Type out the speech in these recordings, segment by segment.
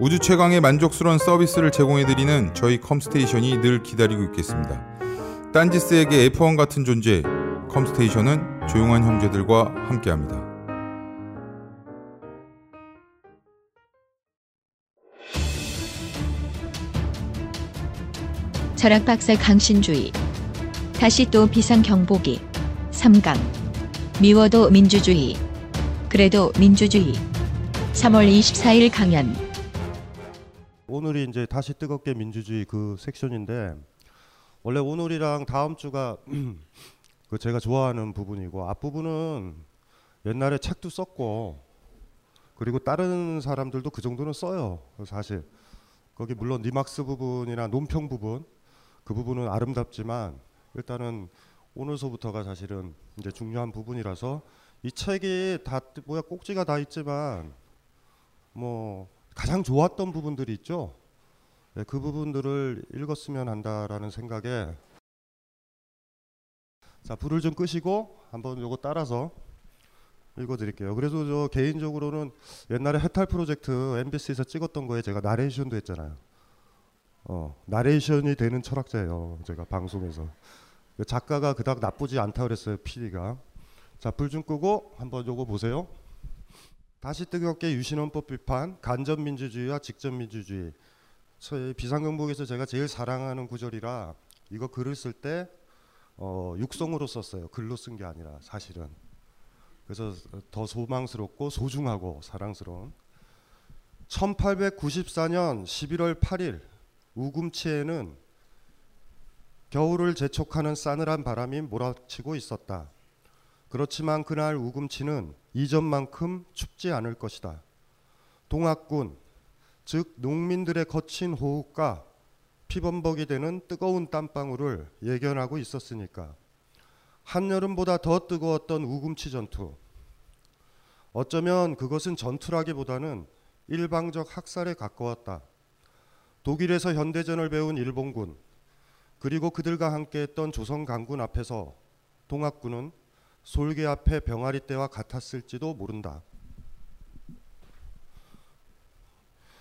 우주 최강의 만족스러운 서비스를 제공해드리는 저희 컴스테이션이 늘 기다리고 있겠습니다. 딴지스에게 F1 같은 존재, 컴스테이션은 조용한 형제들과 함께합니다. 철학 박사 강신주의. 다시 또 비상경보기. 3강. 미워도 민주주의. 그래도 민주주의. 3월 24일 강연. 오늘이 이제 다시 뜨겁게 민주주의 그 섹션인데 원래 오늘이랑 다음 주가 그 제가 좋아하는 부분이고 앞부분은 옛날에 책도 썼고 그리고 다른 사람들도 그 정도는 써요. 사실 거기 물론 니막스 부분이나 논평 부분 그 부분은 아름답지만 일단은 오늘서부터가 사실은 이제 중요한 부분이라서 이 책이 다 뭐야 꼭지가 다 있지만 뭐 가장 좋았던 부분들이 있죠. 네, 그 부분들을 읽었으면 한다라는 생각에 자 불을 좀 끄시고 한번 요거 따라서 읽어드릴게요. 그래서 저 개인적으로는 옛날에 해탈 프로젝트 MBC에서 찍었던 거에 제가 나레이션도 했잖아요. 어 나레이션이 되는 철학자예요. 제가 방송에서 그 작가가 그닥 나쁘지 않다 그랬어요. PD가 자 불 좀 끄고 한번 요거 보세요. 다시 뜨겁게 유신헌법 비판, 간접민주주의와 직접민주주의. 저희 비상경복에서 제가 제일 사랑하는 구절이라 이거 글을 쓸때 어, 육성으로 썼어요. 글로 쓴 게 아니라 사실은. 그래서 더 소망스럽고 소중하고 사랑스러운 1894년 11월 8일 우금치에는 겨울을 재촉하는 싸늘한 바람이 몰아치고 있었다. 그렇지만 그날 우금치는 이전만큼 춥지 않을 것이다. 동학군, 즉 농민들의 거친 호흡과 피범벅이 되는 뜨거운 땀방울을 예견하고 있었으니까 한여름보다 더 뜨거웠던 우금치 전투. 어쩌면 그것은 전투라기보다는 일방적 학살에 가까웠다. 독일에서 현대전을 배운 일본군 그리고 그들과 함께했던 조선 강군 앞에서 동학군은 솔개 앞에 병아리 떼와 같았을지도 모른다.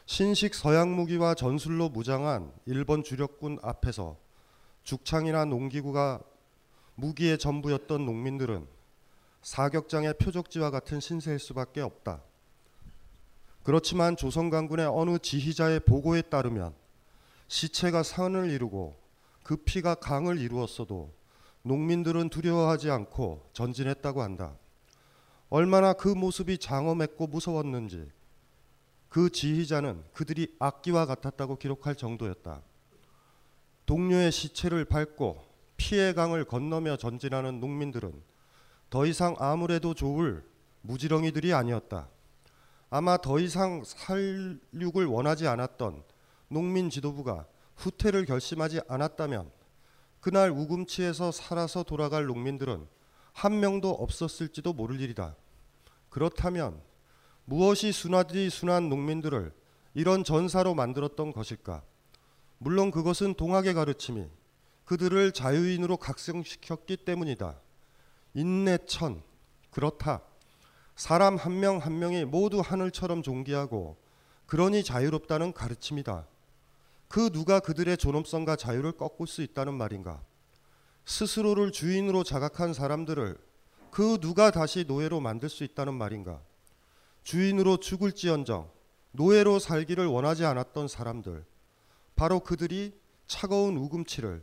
신식 서양 무기와 전술로 무장한 일본 주력군 앞에서 죽창이나 농기구가 무기의 전부였던 농민들은 사격장의 표적지와 같은 신세일 수밖에 없다. 그렇지만 조선 강군의 어느 지휘자의 보고에 따르면 시체가 산을 이루고 그 피가 강을 이루었어도 농민들은 두려워하지 않고 전진했다고 한다. 얼마나 그 모습이 장엄했고 무서웠는지 그 지휘자는 그들이 악기와 같았다고 기록할 정도였다. 동료의 시체를 밟고 피해 강을 건너며 전진하는 농민들은 더 이상 아무래도 좋을 무지렁이들이 아니었다. 아마 더 이상 살육을 원하지 않았던 농민 지도부가 후퇴를 결심하지 않았다면 그날 우금치에서 살아서 돌아갈 농민들은 한 명도 없었을지도 모를 일이다. 그렇다면 무엇이 순하디 순한 농민들을 이런 전사로 만들었던 것일까? 물론 그것은 동학의 가르침이 그들을 자유인으로 각성시켰기 때문이다. 인내천 그렇다. 사람 한 명한 명이 모두 하늘처럼 존귀하고 그러니 자유롭다는 가르침이다. 그 누가 그들의 존엄성과 자유를 꺾을 수 있다는 말인가? 스스로를 주인으로 자각한 사람들을 그 누가 다시 노예로 만들 수 있다는 말인가? 주인으로 죽을지언정 노예로 살기를 원하지 않았던 사람들, 바로 그들이 차가운 우금치를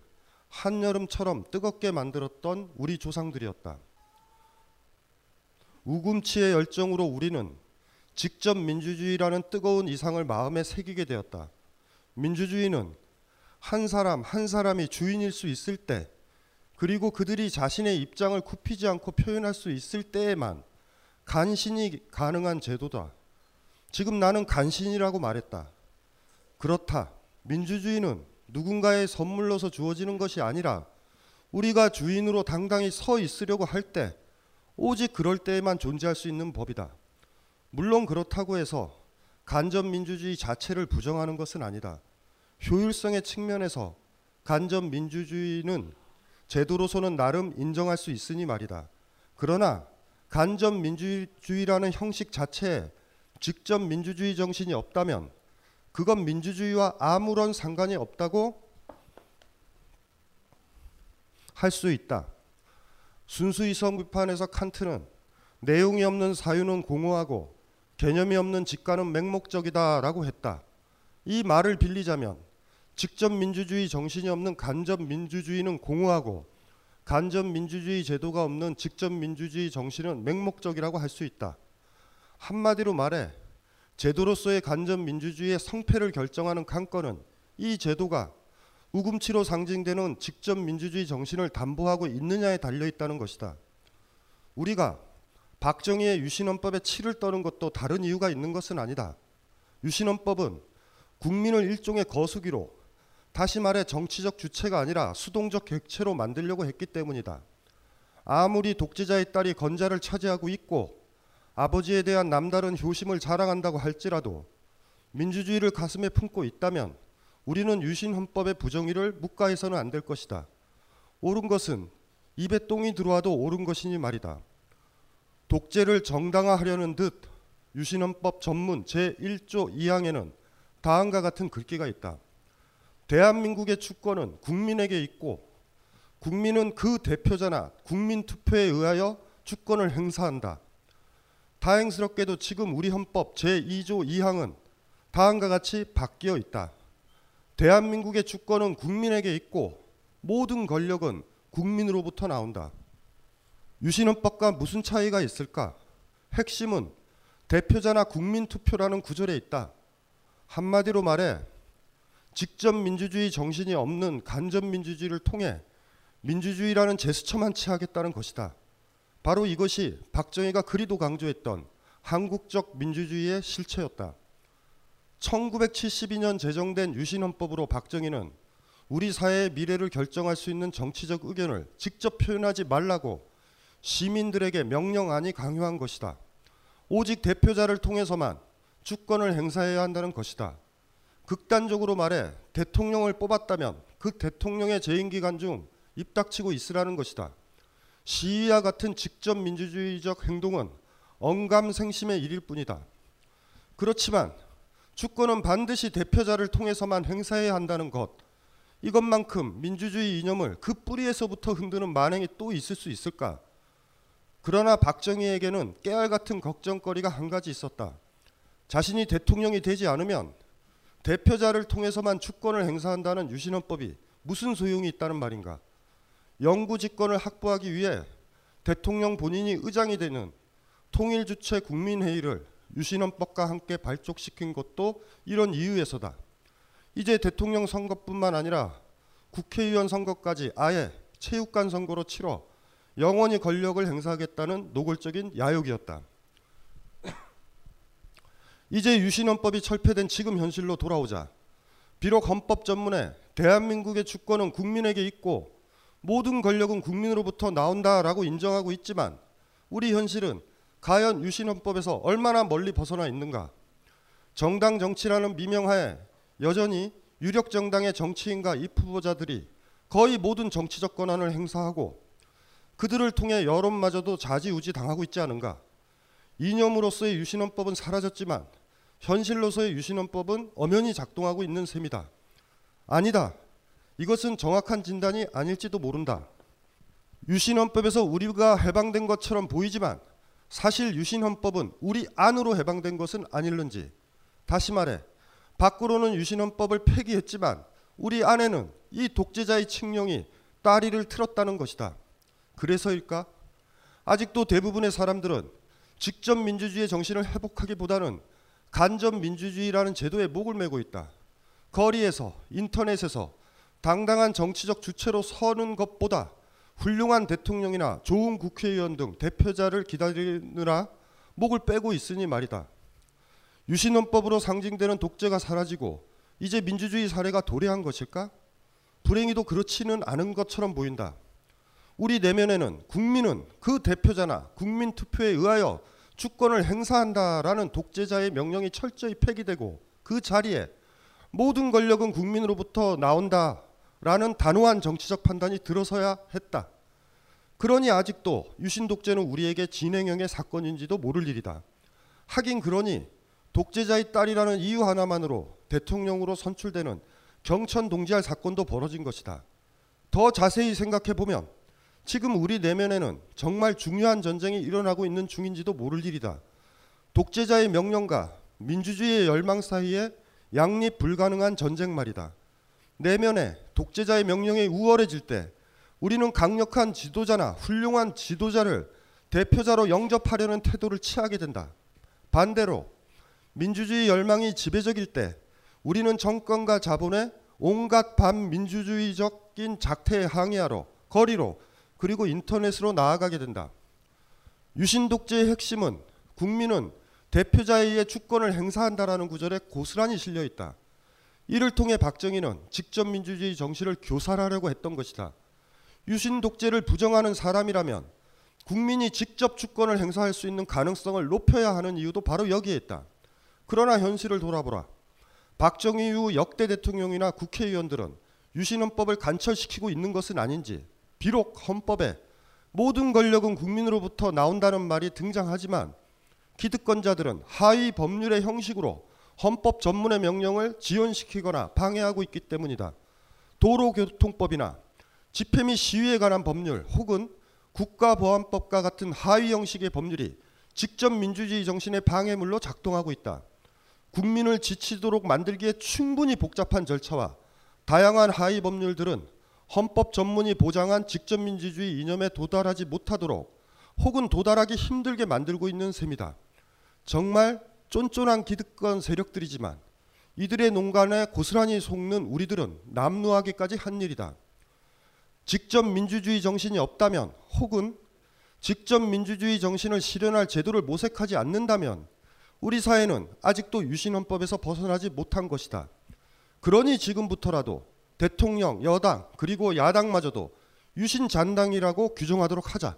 한여름처럼 뜨겁게 만들었던 우리 조상들이었다. 우금치의 열정으로 우리는 직접 민주주의라는 뜨거운 이상을 마음에 새기게 되었다. 민주주의는 한 사람 한 사람이 주인일 수 있을 때 그리고 그들이 자신의 입장을 굽히지 않고 표현할 수 있을 때에만 간신이 가능한 제도다. 지금 나는 간신이라고 말했다. 그렇다. 민주주의는 누군가의 선물로서 주어지는 것이 아니라 우리가 주인으로 당당히 서 있으려고 할 때 오직 그럴 때에만 존재할 수 있는 법이다. 물론 그렇다고 해서 간접 민주주의 자체를 부정하는 것은 아니다. 효율성의 측면에서 간접 민주주의는 제도로서는 나름 인정할 수 있으니 말이다. 그러나 간접 민주주의라는 형식 자체에 직접 민주주의 정신이 없다면 그건 민주주의와 아무런 상관이 없다고 할 수 있다. 순수 이성 비판에서 칸트는 내용이 없는 사유는 공허하고 개념이 없는 직관은 맹목적이다라고 했다. 이 말을 빌리자면 직접 민주주의 정신이 없는 간접 민주주의는 공허하고 간접 민주주의 제도가 없는 직접 민주주의 정신은 맹목적이라고 할 수 있다. 한마디로 말해 제도로서의 간접 민주주의의 성패를 결정하는 관건은 이 제도가 우금치로 상징되는 직접 민주주의 정신을 담보하고 있느냐에 달려 있다는 것이다. 우리가 박정희의 유신헌법에 치를 떠는 것도 다른 이유가 있는 것은 아니다. 유신헌법은 국민을 일종의 거수기로 다시 말해 정치적 주체가 아니라 수동적 객체로 만들려고 했기 때문이다. 아무리 독재자의 딸이 건자를 차지하고 있고 아버지에 대한 남다른 효심을 자랑한다고 할지라도 민주주의를 가슴에 품고 있다면 우리는 유신 헌법의 부정의를 묵과해서는 안 될 것이다. 옳은 것은 입에 똥이 들어와도 옳은 것이니 말이다. 독재를 정당화하려는 듯 유신 헌법 전문 제1조 2항에는 다음과 같은 글귀가 있다. 대한민국의 주권은 국민에게 있고 국민은 그 대표자나 국민 투표에 의하여 주권을 행사한다. 다행스럽게도 지금 우리 헌법 제2조 2항은 다음과 같이 바뀌어 있다. 대한민국의 주권은 국민에게 있고 모든 권력은 국민으로부터 나온다. 유신헌법과 무슨 차이가 있을까? 핵심은 대표자나 국민 투표라는 구절에 있다. 한마디로 말해 직접 민주주의 정신이 없는 간접 민주주의를 통해 민주주의라는 제스처만 취하겠다는 것이다. 바로 이것이 박정희가 그리도 강조했던 한국적 민주주의의 실체였다. 1972년 제정된 유신헌법으로 박정희는 우리 사회의 미래를 결정할 수 있는 정치적 의견을 직접 표현하지 말라고 시민들에게 명령안이 강요한 것이다. 오직 대표자를 통해서만 주권을 행사해야 한다는 것이다. 극단적으로 말해 대통령을 뽑았다면 그 대통령의 재임 기간 중 입닥치고 있으라는 것이다. 시위와 같은 직접 민주주의적 행동은 언감생심의 일일 뿐이다. 그렇지만 주권은 반드시 대표자를 통해서만 행사해야 한다는 것. 이것만큼 민주주의 이념을 그 뿌리에서부터 흔드는 만행이 또 있을 수 있을까? 그러나 박정희에게는 깨알 같은 걱정거리가 한 가지 있었다. 자신이 대통령이 되지 않으면 대표자를 통해서만 주권을 행사한다는 유신헌법이 무슨 소용이 있다는 말인가? 영구 집권을 확보하기 위해 대통령 본인이 의장이 되는 통일 주체 국민회의를 유신헌법과 함께 발족시킨 것도 이런 이유에서다. 이제 대통령 선거뿐만 아니라 국회의원 선거까지 아예 체육관 선거로 치러 영원히 권력을 행사하겠다는 노골적인 야욕이었다. 이제 유신헌법이 철폐된 지금 현실로 돌아오자 비록 헌법 전문에 대한민국의 주권은 국민에게 있고 모든 권력은 국민으로부터 나온다라고 인정하고 있지만 우리 현실은 과연 유신헌법에서 얼마나 멀리 벗어나 있는가? 정당 정치라는 미명하에 여전히 유력 정당의 정치인과 입 후보자들이 거의 모든 정치적 권한을 행사하고 그들을 통해 여론마저도 좌지우지 당하고 있지 않은가. 이념으로서의 유신헌법은 사라졌지만 현실로서의 유신헌법은 엄연히 작동하고 있는 셈이다. 아니다. 이것은 정확한 진단이 아닐지도 모른다. 유신헌법에서 우리가 해방된 것처럼 보이지만 사실 유신헌법은 우리 안으로 해방된 것은 아닐는지 다시 말해 밖으로는 유신헌법을 폐기했지만 우리 안에는 이 독재자의 칙령이 따리를 틀었다는 것이다. 그래서일까? 아직도 대부분의 사람들은 직접 민주주의의 정신을 회복하기보다는 간접 민주주의라는 제도에 목을 메고 있다. 거리에서 인터넷에서 당당한 정치적 주체로 서는 것보다 훌륭한 대통령이나 좋은 국회의원 등 대표자를 기다리느라 목을 빼고 있으니 말이다. 유신헌법으로 상징되는 독재가 사라지고 이제 민주주의 사례가 도래한 것일까? 불행히도 그렇지는 않은 것처럼 보인다. 우리 내면에는 국민은 그 대표자나 국민 투표에 의하여 주권을 행사한다라는 독재자의 명령이 철저히 폐기되고 그 자리에 모든 권력은 국민으로부터 나온다라는 단호한 정치적 판단이 들어서야 했다. 그러니 아직도 유신 독재는 우리에게 진행형의 사건인지도 모를 일이다. 하긴 그러니 독재자의 딸이라는 이유 하나만으로 대통령으로 선출되는 경천 동지할 사건도 벌어진 것이다. 더 자세히 생각해 보면 지금 우리 내면에는 정말 중요한 전쟁이 일어나고 있는 중인지도 모를 일이다. 독재자의 명령과 민주주의의 열망 사이에 양립 불가능한 전쟁 말이다. 내면에 독재자의 명령이 우월해질 때 우리는 강력한 지도자나 훌륭한 지도자를 대표자로 영접하려는 태도를 취하게 된다. 반대로 민주주의 열망이 지배적일 때 우리는 정권과 자본의 온갖 반민주주의적인 작태에 항의하러 거리로 그리고 인터넷으로 나아가게 된다. 유신 독재의 핵심은 국민은 대표자에 의해 주권을 행사한다라는 구절에 고스란히 실려 있다. 이를 통해 박정희는 직접 민주주의 정신을 교살하려고 했던 것이다. 유신 독재를 부정하는 사람이라면 국민이 직접 주권을 행사할 수 있는 가능성을 높여야 하는 이유도 바로 여기에 있다. 그러나 현실을 돌아보라. 박정희 이후 역대 대통령이나 국회의원들은 유신헌법을 간철시키고 있는 것은 아닌지 비록 헌법에 모든 권력은 국민으로부터 나온다는 말이 등장하지만 기득권자들은 하위 법률의 형식으로 헌법 전문의 명령을 지연시키거나 방해하고 있기 때문이다. 도로교통법이나 집회 및 시위에 관한 법률 혹은 국가보안법과 같은 하위 형식의 법률이 직접 민주주의 정신의 방해물로 작동하고 있다. 국민을 지치도록 만들기에 충분히 복잡한 절차와 다양한 하위 법률들은 헌법 전문이 보장한 직접 민주주의 이념에 도달하지 못하도록 혹은 도달하기 힘들게 만들고 있는 셈이다. 정말 쫀쫀한 기득권 세력들이지만 이들의 농간에 고스란히 속는 우리들은 남루하기까지 한 일이다. 직접 민주주의 정신이 없다면 혹은 직접 민주주의 정신을 실현할 제도를 모색하지 않는다면 우리 사회는 아직도 유신헌법에서 벗어나지 못한 것이다. 그러니 지금부터라도 대통령, 여당, 그리고 야당마저도 유신잔당이라고 규정하도록 하자.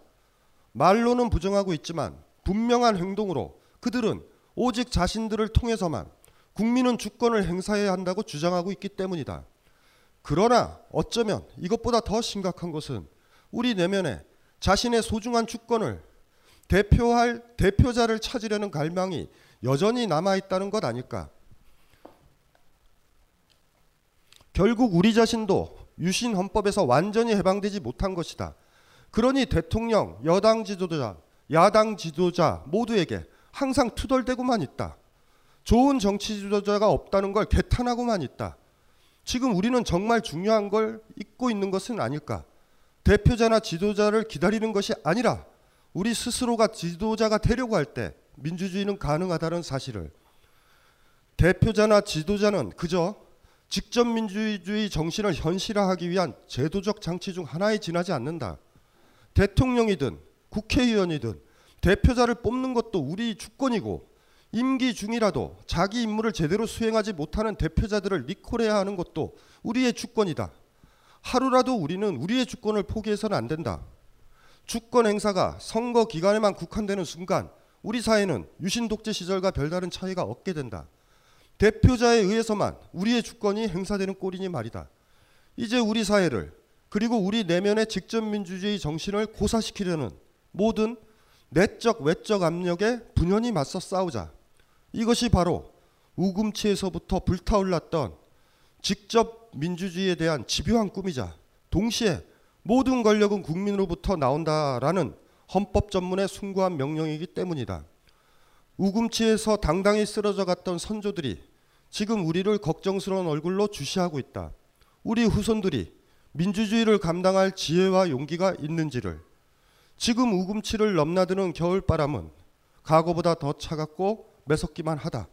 말로는 부정하고 있지만 분명한 행동으로 그들은 오직 자신들을 통해서만 국민은 주권을 행사해야 한다고 주장하고 있기 때문이다. 그러나 어쩌면 이것보다 더 심각한 것은 우리 내면에 자신의 소중한 주권을 대표할 대표자를 찾으려는 갈망이 여전히 남아 있다는 것 아닐까? 결국 우리 자신도 유신 헌법에서 완전히 해방되지 못한 것이다. 그러니 대통령, 여당 지도자, 야당 지도자 모두에게 항상 투덜대고만 있다. 좋은 정치 지도자가 없다는 걸 개탄하고만 있다. 지금 우리는 정말 중요한 걸 잊고 있는 것은 아닐까? 대표자나 지도자를 기다리는 것이 아니라 우리 스스로가 지도자가 되려고 할 때 민주주의는 가능하다는 사실을 대표자나 지도자는 그저 직접 민주주의 정신을 현실화하기 위한 제도적 장치 중 하나에 지나지 않는다. 대통령이든 국회의원이든 대표자를 뽑는 것도 우리 주권이고 임기 중이라도 자기 임무를 제대로 수행하지 못하는 대표자들을 리콜해야 하는 것도 우리의 주권이다. 하루라도 우리는 우리의 주권을 포기해서는 안 된다. 주권 행사가 선거 기간에만 국한되는 순간 우리 사회는 유신 독재 시절과 별다른 차이가 없게 된다. 대표자에 의해서만 우리의 주권이 행사되는 꼴이니 말이다. 이제 우리 사회를 그리고 우리 내면의 직접 민주주의 정신을 고사시키려는 모든 내적 외적 압력에 분연히 맞서 싸우자. 이것이 바로 우금치에서부터 불타올랐던 직접 민주주의에 대한 집요한 꿈이자 동시에 모든 권력은 국민으로부터 나온다라는 헌법 전문의 숭고한 명령이기 때문이다. 우금치에서 당당히 쓰러져 갔던 선조들이 지금 우리를 걱정스러운 얼굴로 주시하고 있다. 우리 후손들이 민주주의를 감당할 지혜와 용기가 있는지를 지금 우금치를 넘나드는 겨울바람은 과거보다 더 차갑고 매섭기만 하다.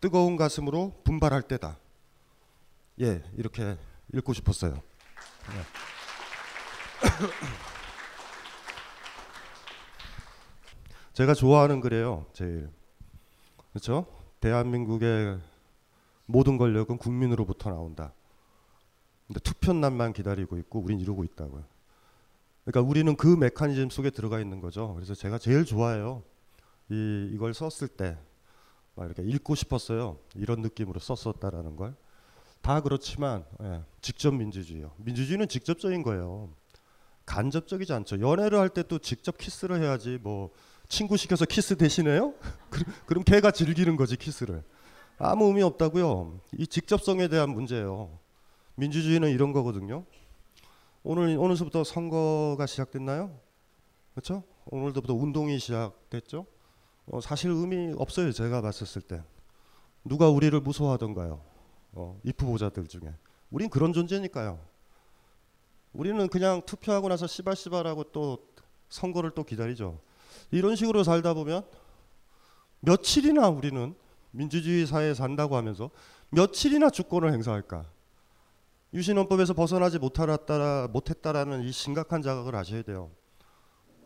뜨거운 가슴으로 분발할 때다. 예, 이렇게 읽고 싶었어요. 네. 제가 좋아하는 글이에요. 제일. 그렇죠? 대한민국의 모든 권력은 국민으로부터 나온다. 근데 투표난만 기다리고 있고 우린 이러고 있다고요. 그러니까 우리는 그 메커니즘 속에 들어가 있는 거죠. 그래서 제가 제일 좋아해요. 이 이걸 썼을 때 막 이렇게 읽고 싶었어요. 이런 느낌으로 썼었다라는 걸. 다 그렇지만 예, 직접 민주주의요. 민주주의는 직접적인 거예요. 간접적이지 않죠. 연애를 할 때 또 직접 키스를 해야지 뭐 친구 시켜서 키스 대신해요? 그럼 걔가 즐기는 거지 키스를. 아무 의미 없다고요. 이 직접성에 대한 문제예요. 민주주의는 이런 거거든요. 오늘 오늘서부터 선거가 시작됐나요? 그렇죠? 오늘부터 운동이 시작됐죠? 어, 사실 의미 없어요. 제가 봤었을 때 누가 우리를 무서워하던가요? 어, 이 후보자들 중에 우린 그런 존재니까요. 우리는 그냥 투표하고 나서 씨발씨발하고 또 선거를 또 기다리죠. 이런 식으로 살다 보면 며칠이나 우리는 민주주의 사회에 산다고 하면서 며칠이나 주권을 행사할까? 유신헌법에서 벗어나지 못하았다 못했다라는 이 심각한 자각을 아셔야 돼요.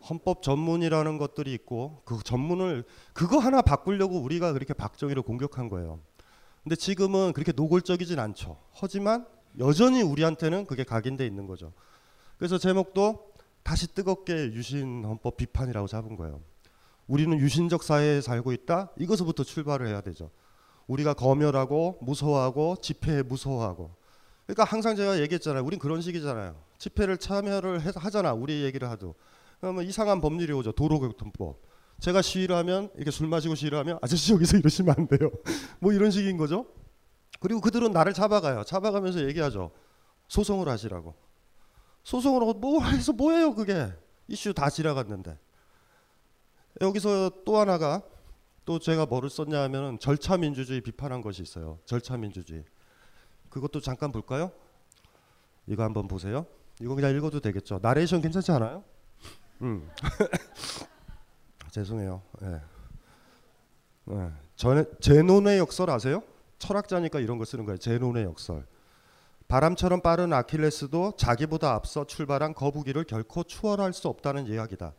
헌법 전문이라는 것들이 있고 그 전문을 그거 하나 바꾸려고 우리가 그렇게 박정희를 공격한 거예요. 근데 지금은 그렇게 노골적이진 않죠. 하지만 여전히 우리한테는 그게 각인돼 있는 거죠. 그래서 제목도 다시 뜨겁게 유신 헌법 비판이라고 잡은 거예요. 우리는 유신적 사회에 살고 있다. 이것부터 출발을 해야 되죠. 우리가 검열하고 무서워하고 집회에 무서워하고. 그러니까 항상 제가 얘기했잖아요. 우린 그런 식이잖아요. 집회를 참여를 하잖아. 우리 얘기를 하도. 그러면 이상한 법률이 오죠. 도로교통법. 제가 시위를 하면 이렇게 술 마시고 시위를 하면 아저씨 여기서 이러시면 안 돼요. 뭐 이런 식인 거죠. 그리고 그들은 나를 잡아가요. 잡아가면서 얘기하죠. 소송을 하시라고. 소송을 뭐 해서 뭐예요 그게. 이슈 다 지나갔는데. 여기서 또 하나가 또 제가 뭐를 썼냐 하면 절차 민주주의 비판한 것이 있어요. 절차 민주주의. 그것도 잠깐 볼까요? 이거 한번 보세요. 이거 그냥 읽어도 되겠죠. 나레이션 괜찮지 않아요? 음. 죄송해요. 네. 네. 전 제논의 역설 아세요? 철학자니까 이런 거 쓰는 거예요. 제논의 역설. 바람처럼 빠른 아킬레스도 자기보다 앞서 출발한 거북이를 결코 추월할 수 없다는 이야기다.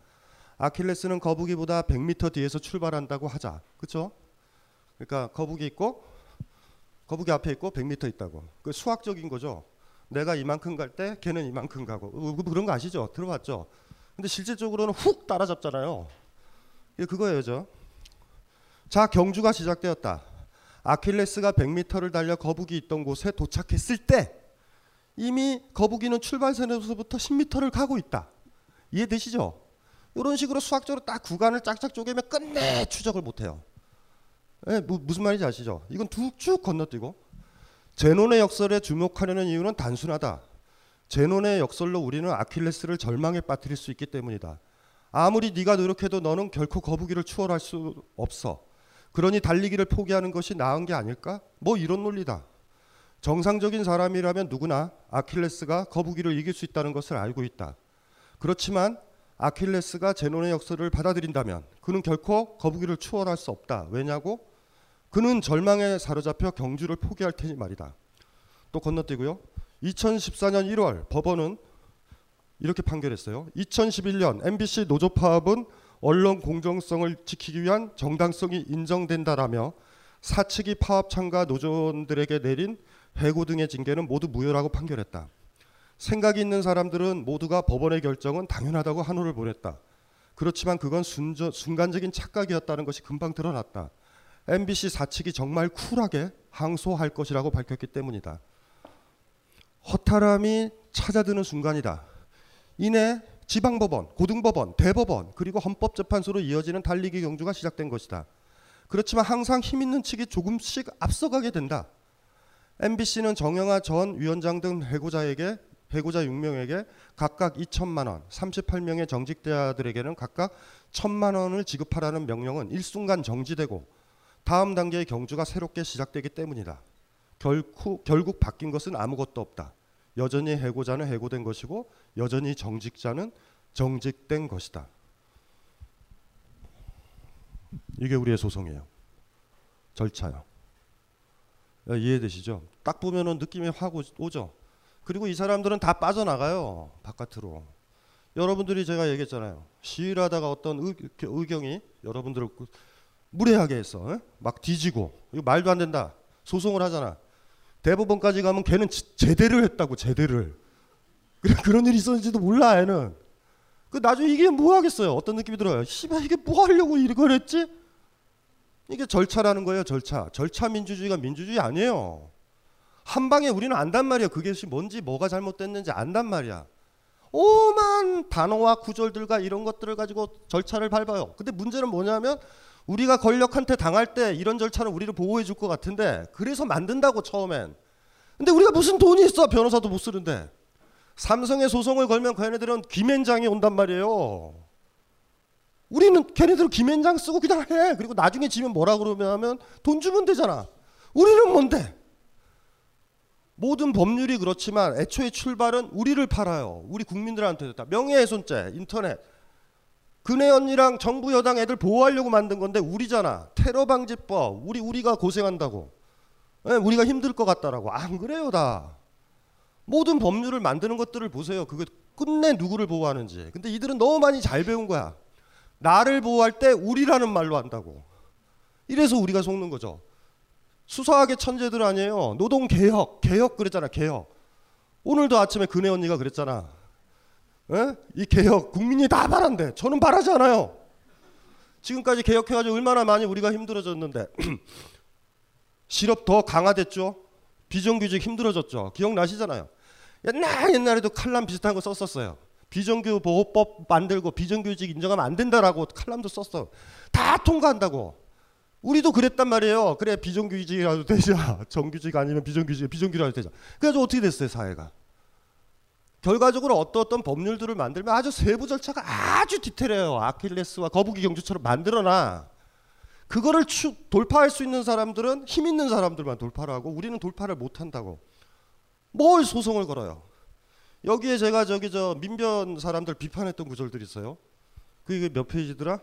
아킬레스는 거북이보다 100m 뒤에서 출발한다고 하자. 그렇죠? 그러니까 거북이 있고 거북이 앞에 있고 100m 있다고. 그 수학적인 거죠. 내가 이만큼 갈 때 걔는 이만큼 가고 그런 거 아시죠? 들어봤죠? 근데 실질적으로는 훅 따라잡잖아요. 이게 그거예요, 저. 자, 경주가 시작되었다. 아킬레스가 100m를 달려 거북이 있던 곳에 도착했을 때 이미 거북이는 출발선에서부터 10m를 가고 있다. 이해되시죠? 이런 식으로 수학적으로 딱 구간을 짝짝 쪼개면 끝내 추적을 못해요. 네, 뭐, 무슨 말인지 아시죠? 이건 쭉 건너뛰고 제논의 역설에 주목하려는 이유는 단순하다. 제논의 역설로 우리는 아킬레스를 절망에 빠뜨릴 수 있기 때문이다. 아무리 네가 노력해도 너는 결코 거북이를 추월할 수 없어. 그러니 달리기를 포기하는 것이 나은 게 아닐까? 뭐 이런 논리다. 정상적인 사람이라면 누구나 아킬레스가 거북이를 이길 수 있다는 것을 알고 있다. 그렇지만 아킬레스가 제논의 역설을 받아들인다면 그는 결코 거북이를 추월할 수 없다. 왜냐고? 그는 절망에 사로잡혀 경주를 포기할 테니 말이다. 또 건너뛰고요. 2014년 1월 법원은 이렇게 판결했어요. 2011년 MBC 노조 파업은 언론 공정성을 지키기 위한 정당성이 인정된다라며 사측이 파업 참가 노조원들에게 내린 해고 등의 징계는 모두 무효라고 판결했다. 생각이 있는 사람들은 모두가 법원의 결정은 당연하다고 한호를 보냈다. 그렇지만 그건 순저, 순간적인 착각이었다는 것이 금방 드러났다. MBC 사측이 정말 쿨하게 항소할 것이라고 밝혔기 때문이다. 허탈함이 찾아드는 순간이다. 이내 지방법원, 고등법원, 대법원 그리고 헌법재판소로 이어지는 달리기 경주가 시작된 것이다. 그렇지만 항상 힘 있는 측이 조금씩 앞서가게 된다. MBC는 정영아 전 위원장 등 해고자에게 해고자 6명에게 각각 2천만 원, 38명의 정직대아들에게는 각각 1천만 원을 지급하라는 명령은 일순간 정지되고 다음 단계의 경주가 새롭게 시작되기 때문이다. 결코, 결국 바뀐 것은 아무것도 없다. 여전히 해고자는 해고된 것이고 여전히 정직자는 정직된 것이다. 이게 우리의 소송이에요. 절차요. 이해되시죠? 딱 보면은 느낌이 확 오죠. 그리고 이 사람들은 다 빠져나가요 바깥으로. 여러분들이 제가 얘기했잖아요. 시위를 하다가 어떤 의, 의경이 여러분들을 무례하게. 에? 막 뒤지고 이거 말도 안 된다. 소송을 하잖아. 대법원까지 가면 걔는 제대를 했다고 제대를. 그래 그런 일이 있었는지도 몰라 애는. 그 나중에 이게 뭐 하겠어요? 어떤 느낌이 들어요? 씨발 이게 뭐 하려고 이걸 했지? 이게 절차라는 거예요, 절차. 절차 민주주의가 민주주의 아니에요. 한 방에 우리는 안단 말이야. 그것이 뭔지 뭐가 잘못됐는지 안단 말이야. 오만 단어와 구절들과 이런 것들을 가지고 절차를 밟아요. 근데 문제는 뭐냐면 우리가 권력한테 당할 때 이런 절차는 우리를 보호해 줄 것 같은데 그래서 만든다고 처음엔. 근데 우리가 무슨 돈이 있어 변호사도 못 쓰는데 삼성에 소송을 걸면 걔네들은 김앤장이 온단 말이에요. 우리는 걔네들 김앤장 쓰고 그냥 해. 그리고 나중에 지면 뭐라 그러면 돈 주면 되잖아. 우리는 뭔데? 모든 법률이 그렇지만 애초에 출발은 우리를 팔아요. 우리 국민들한테 됐다. 명예훼손죄, 인터넷. 그네 언니랑 정부 여당 애들 보호하려고 만든 건데 우리잖아. 테러 방지법. 우리 우리가 고생한다고. 네, 우리가 힘들 것 같다라고. 안 그래요, 다. 모든 법률을 만드는 것들을 보세요. 그게 끝내 누구를 보호하는지. 근데 이들은 너무 많이 잘 배운 거야. 나를 보호할 때 우리라는 말로 한다고. 이래서 우리가 속는 거죠. 수사하게 천재들 아니에요. 노동 개혁, 개혁 그랬잖아. 개혁. 오늘도 아침에 근혜 언니가 그랬잖아. 에? 이 개혁 국민이 다 바란대. 저는 바라지 않아요. 지금까지 개혁해가지고 얼마나 많이 우리가 힘들어졌는데 실업 더 강화됐죠. 비정규직 힘들어졌죠. 기억나시잖아요. 옛날 옛날에도 칼럼 비슷한 거 썼었어요. 비정규 보호법 만들고 비정규직 인정하면 안 된다라고 칼럼도 썼어. 다 통과한다고. 우리도 그랬단 말이에요. 그래 비정규직이라도 되자. 정규직 아니면 비정규직, 비정규라도 되자. 그래서 어떻게 됐어요 사회가? 결과적으로 어떤 어떤 법률들을 만들면 아주 세부 절차가 아주 디테일해요. 아킬레스와 거북이 경주처럼 만들어놔. 그거를 추, 돌파할 수 있는 사람들은 힘 있는 사람들만 돌파를 하고 우리는 돌파를 못 한다고. 뭘 소송을 걸어요? 여기에 제가 저기 저 민변 사람들 비판했던 구절들이 있어요. 그게 몇 페이지더라?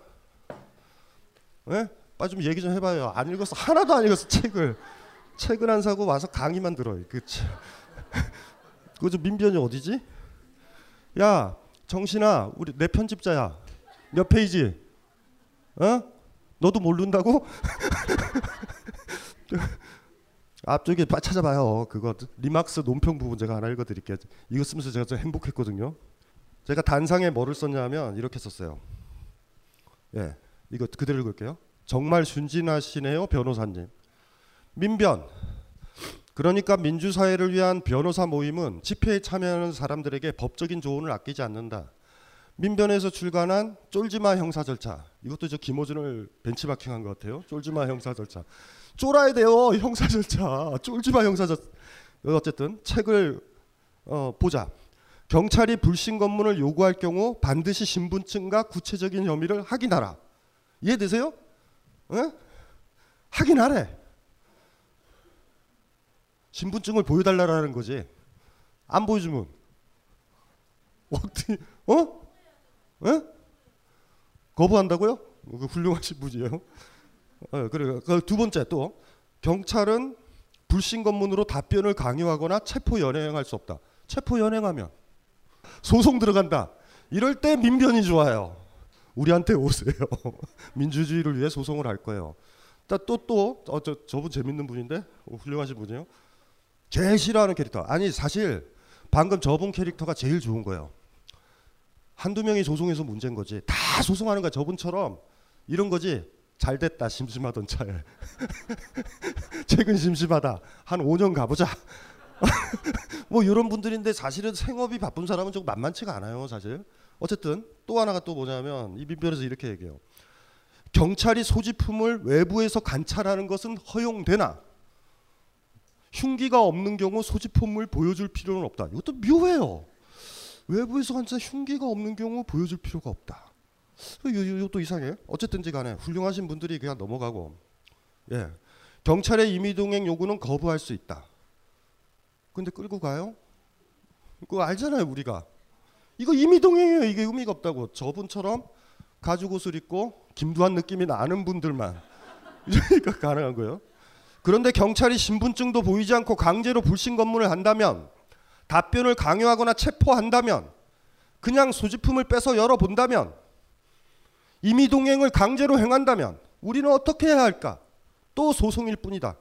예? 빨리 좀 얘기 좀 해봐요. 안 읽었어. 하나도 안 읽었어 책을. 책을 안 사고 와서 강의만 들어요. 그 그거 좀 민변이 어디지? 야 정신아 우리 내 편집자야. 몇 페이지? 어? 너도 모른다고? 앞쪽에 찾아봐요. 그거 리막스 논평 부분 제가 하나 읽어드릴게요. 이거 쓰면서 제가 좀 행복했거든요. 제가 단상에 뭐를 썼냐면 이렇게 썼어요. 예, 이거 그대로 읽을게요. 정말 순진하시네요, 변호사님. 민변. 그러니까 민주사회를 위한 변호사 모임은 집회에 참여하는 사람들에게 법적인 조언을 아끼지 않는다. 민변에서 출간한 쫄지마 형사 절차. 이것도 저 김호준을 벤치마킹한 것 같아요. 쫄지마 형사 절차. 쫄아야 돼요. 형사 절차. 쫄지마 형사 절차. 어쨌든 책을 어, 보자. 경찰이 불신 검문을 요구할 경우 반드시 신분증과 구체적인 혐의를 확인하라. 이해되세요? 에? 확인하래. 신분증을 보여달라는 거지. 안 보여주면 어떻게 어? 에? 거부한다고요? 그 훌륭하신 분이에요. 어, 그래. 그두 번째 또 경찰은 불신 검문으로 답변을 강요하거나 체포 연행할 수 없다. 체포 연행하면 소송 들어간다. 이럴 때 민변이 좋아요. 우리한테 오세요. 민주주의를 위해 소송을 할 거예요. 또또 어, 저, 저분 재밌는 분인데 어, 훌륭하신 분이에요. 제일 싫어하는 캐릭터. 아니 사실 방금 저분 캐릭터가 제일 좋은 거예요. 한두 명이 소송해서 문제인 거지. 다 소송하는 거야. 저분처럼 이런 거지. 잘 됐다 심심하던 차에 최근 심심하다 한 5년 가보자 뭐 이런 분들인데 사실은 생업이 바쁜 사람은 좀 만만치가 않아요, 사실. 어쨌든 또 하나가 또 뭐냐면 이 민변에서 이렇게 얘기해요. 경찰이 소지품을 외부에서 관찰하는 것은 허용되나 흉기가 없는 경우 소지품을 보여줄 필요는 없다. 이것도 묘해요. 외부에서 관찰 흉기가 없는 경우 보여줄 필요가 없다. 이것도 이상해. 어쨌든지 간에 훌륭하신 분들이 그냥 넘어가고 예. 경찰의 임의동행 요구는 거부할 수 있다. 근데 끌고 가요? 그거 알잖아요, 우리가. 이거 임의동행이에요. 이게 의미가 없다고. 저분처럼 가죽 옷을 입고 김두한 느낌이 나는 분들만 이러니까 가능한 거예요. 그런데 경찰이 신분증도 보이지 않고 강제로 불신 검문을 한다면 답변을 강요하거나 체포한다면 그냥 소지품을 빼서 열어본다면 임의동행을 강제로 행한다면 우리는 어떻게 해야 할까? 또 소송일 뿐이다.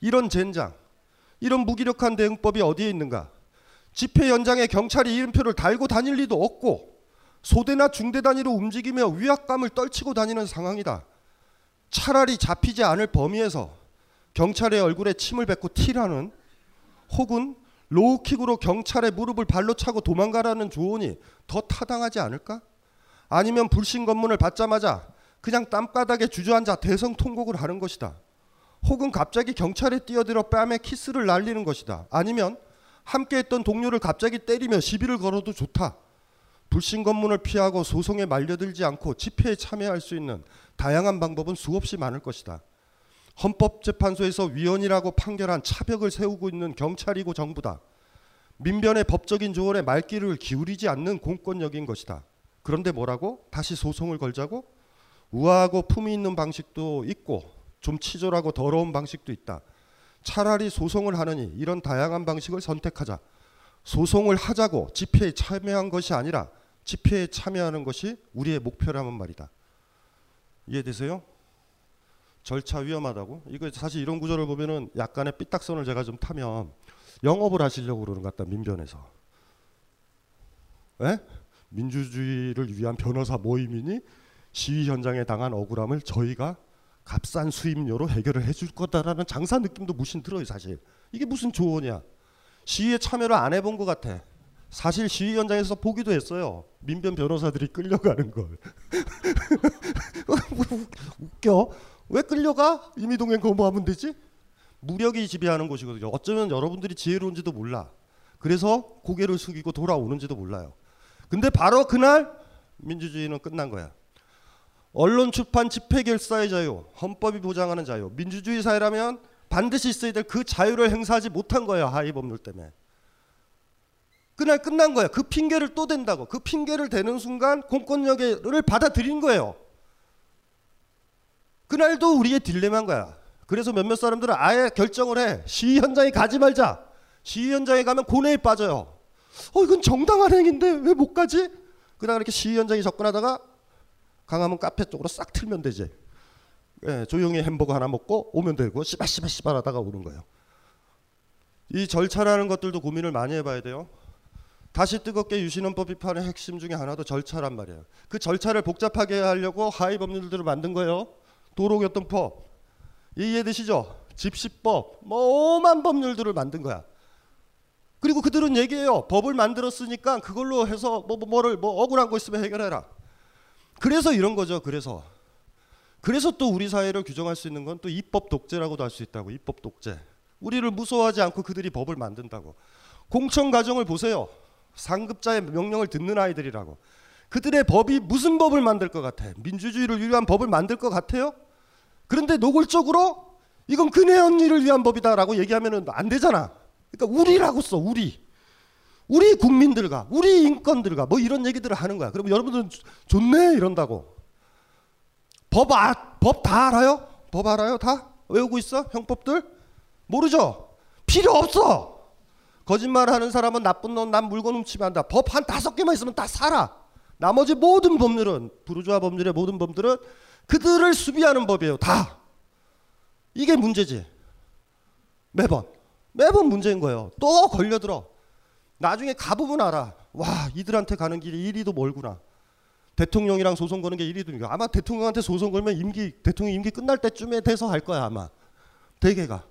이런 젠장, 이런 무기력한 대응법이 어디에 있는가? 집회 현장에 경찰이 이름표를 달고 다닐 리도 없고 소대나 중대 단위로 움직이며 위압감을 떨치고 다니는 상황이다. 차라리 잡히지 않을 범위에서 경찰의 얼굴에 침을 뱉고 튀라는 혹은 low kick으로 경찰의 무릎을 발로 차고 도망가라는 조언이 더 타당하지 않을까? 아니면 불심 검문을 받자마자 그냥 땅바닥에 주저앉아 대성통곡을 하는 것이다. 혹은 갑자기 경찰에 뛰어들어 뺨에 키스를 날리는 것이다. 아니면 함께했던 동료를 갑자기 때리며 시비를 걸어도 좋다. 불신 검문을 피하고 소송에 말려들지 않고 집회에 참여할 수 있는 다양한 방법은 수없이 많을 것이다. 헌법재판소에서 위헌이라고 판결한 차벽을 세우고 있는 경찰이고 정부다. 민변의 법적인 조언에 말귀를 기울이지 않는 공권력인 것이다. 그런데 뭐라고? 다시 소송을 걸자고? 우아하고 품위 있는 방식도 있고 좀 치졸하고 더러운 방식도 있다. 차라리 소송을 하느니 이런 다양한 방식을 선택하자. 소송을 하자고 집회에 참여한 것이 아니라 집회에 참여하는 것이 우리의 목표라면 말이다. 이해되세요? 절차 위험하다고? 이거 사실 이런 구조를 보면은 약간의 삐딱선을 제가 좀 타면 영업을 하시려고 그러는 것 같다 민변에서. 에? 민주주의를 위한 변호사 모임이니 시위 현장에 당한 억울함을 저희가 값싼 수임료로 해결을 해줄 거다라는 장사 느낌도 무신 들어요 사실. 이게 무슨 조언이야? 시위에 참여를 안 해본 것 같아. 사실 시위 현장에서 보기도 했어요. 민변 변호사들이 끌려가는 걸. 웃겨. 왜 끌려가? 임의동행 거부하면 되지? 무력이 지배하는 곳이거든요. 어쩌면 여러분들이 지혜로운지도 몰라. 그래서 고개를 숙이고 돌아오는지도 몰라요. 근데 바로 그날 민주주의는 끝난 거야. 언론 출판 집회 결사의 자유, 헌법이 보장하는 자유, 민주주의 사회라면 반드시 있어야 될 그 자유를 행사하지 못한 거예요. 하위 법률 때문에. 그날 끝난 거야. 그 핑계를 또 댄다고. 그 핑계를 대는 순간 공권력을 받아들인 거예요. 그날도 우리의 딜레마인 거야. 그래서 몇몇 사람들은 아예 결정을 해. 시위 현장에 가지 말자. 시위 현장에 가면 고뇌에 빠져요. 어 이건 정당한 행인데 왜 못 가지? 그다음 이렇게 시위 현장에 접근하다가 강화문 카페 쪽으로 싹 틀면 되지. 예, 조용히 햄버거 하나 먹고 오면 되고 씨발씨발 씨발 하다가 오는 거예요. 이 절차라는 것들도 고민을 많이 해봐야 돼요. 다시 뜨겁게 유신헌법 비판의 핵심 중에 하나도 절차란 말이에요. 그 절차를 복잡하게 하려고 하위 법률들을 만든 거예요. 도로교통법 이해되시죠? 집시법 뭐 오만 법률들을 만든 거야. 그리고 그들은 얘기해요. 법을 만들었으니까 그걸로 해서 뭐, 뭐 뭐를 뭐 억울한 거 있으면 해결해라. 그래서 이런 거죠. 그래서 그래서 또 우리 사회를 규정할 수 있는 건 또 입법 독재라고도 할 수 있다고. 입법 독재. 우리를 무서워하지 않고 그들이 법을 만든다고. 공천 과정을 보세요. 상급자의 명령을 듣는 아이들이라고. 그들의 법이 무슨 법을 만들 것 같아? 민주주의를 위한 법을 만들 것 같아요? 그런데 노골적으로 이건 그네 언니를 위한 법이다라고 얘기하면 안 되잖아. 그러니까 우리라고 써 우리. 우리 국민들과 우리 인권들과 뭐 이런 얘기들을 하는 거야. 그러면 여러분들은 좋네 이런다고. 법, 아, 법 다 알아요? 법 알아요? 다? 외우고 있어? 형법들? 모르죠? 필요 없어! 거짓말 하는 사람은 나쁜 놈, 난 물건 훔치면 한다. 법 한 다섯 개만 있으면 다 살아. 나머지 모든 법률은, 부르주아 법률의 모든 법들은 그들을 수비하는 법이에요. 다. 이게 문제지. 매번. 매번 문제인 거예요. 또 걸려들어. 나중에 가보면 알아. 와, 이들한테 가는 길이 이리도 멀구나. 대통령이랑 소송 거는 게 1위도 아마 대통령한테 소송 걸면 임기 대통령 임기 끝날 때쯤에 돼서 할 거야 아마 대개가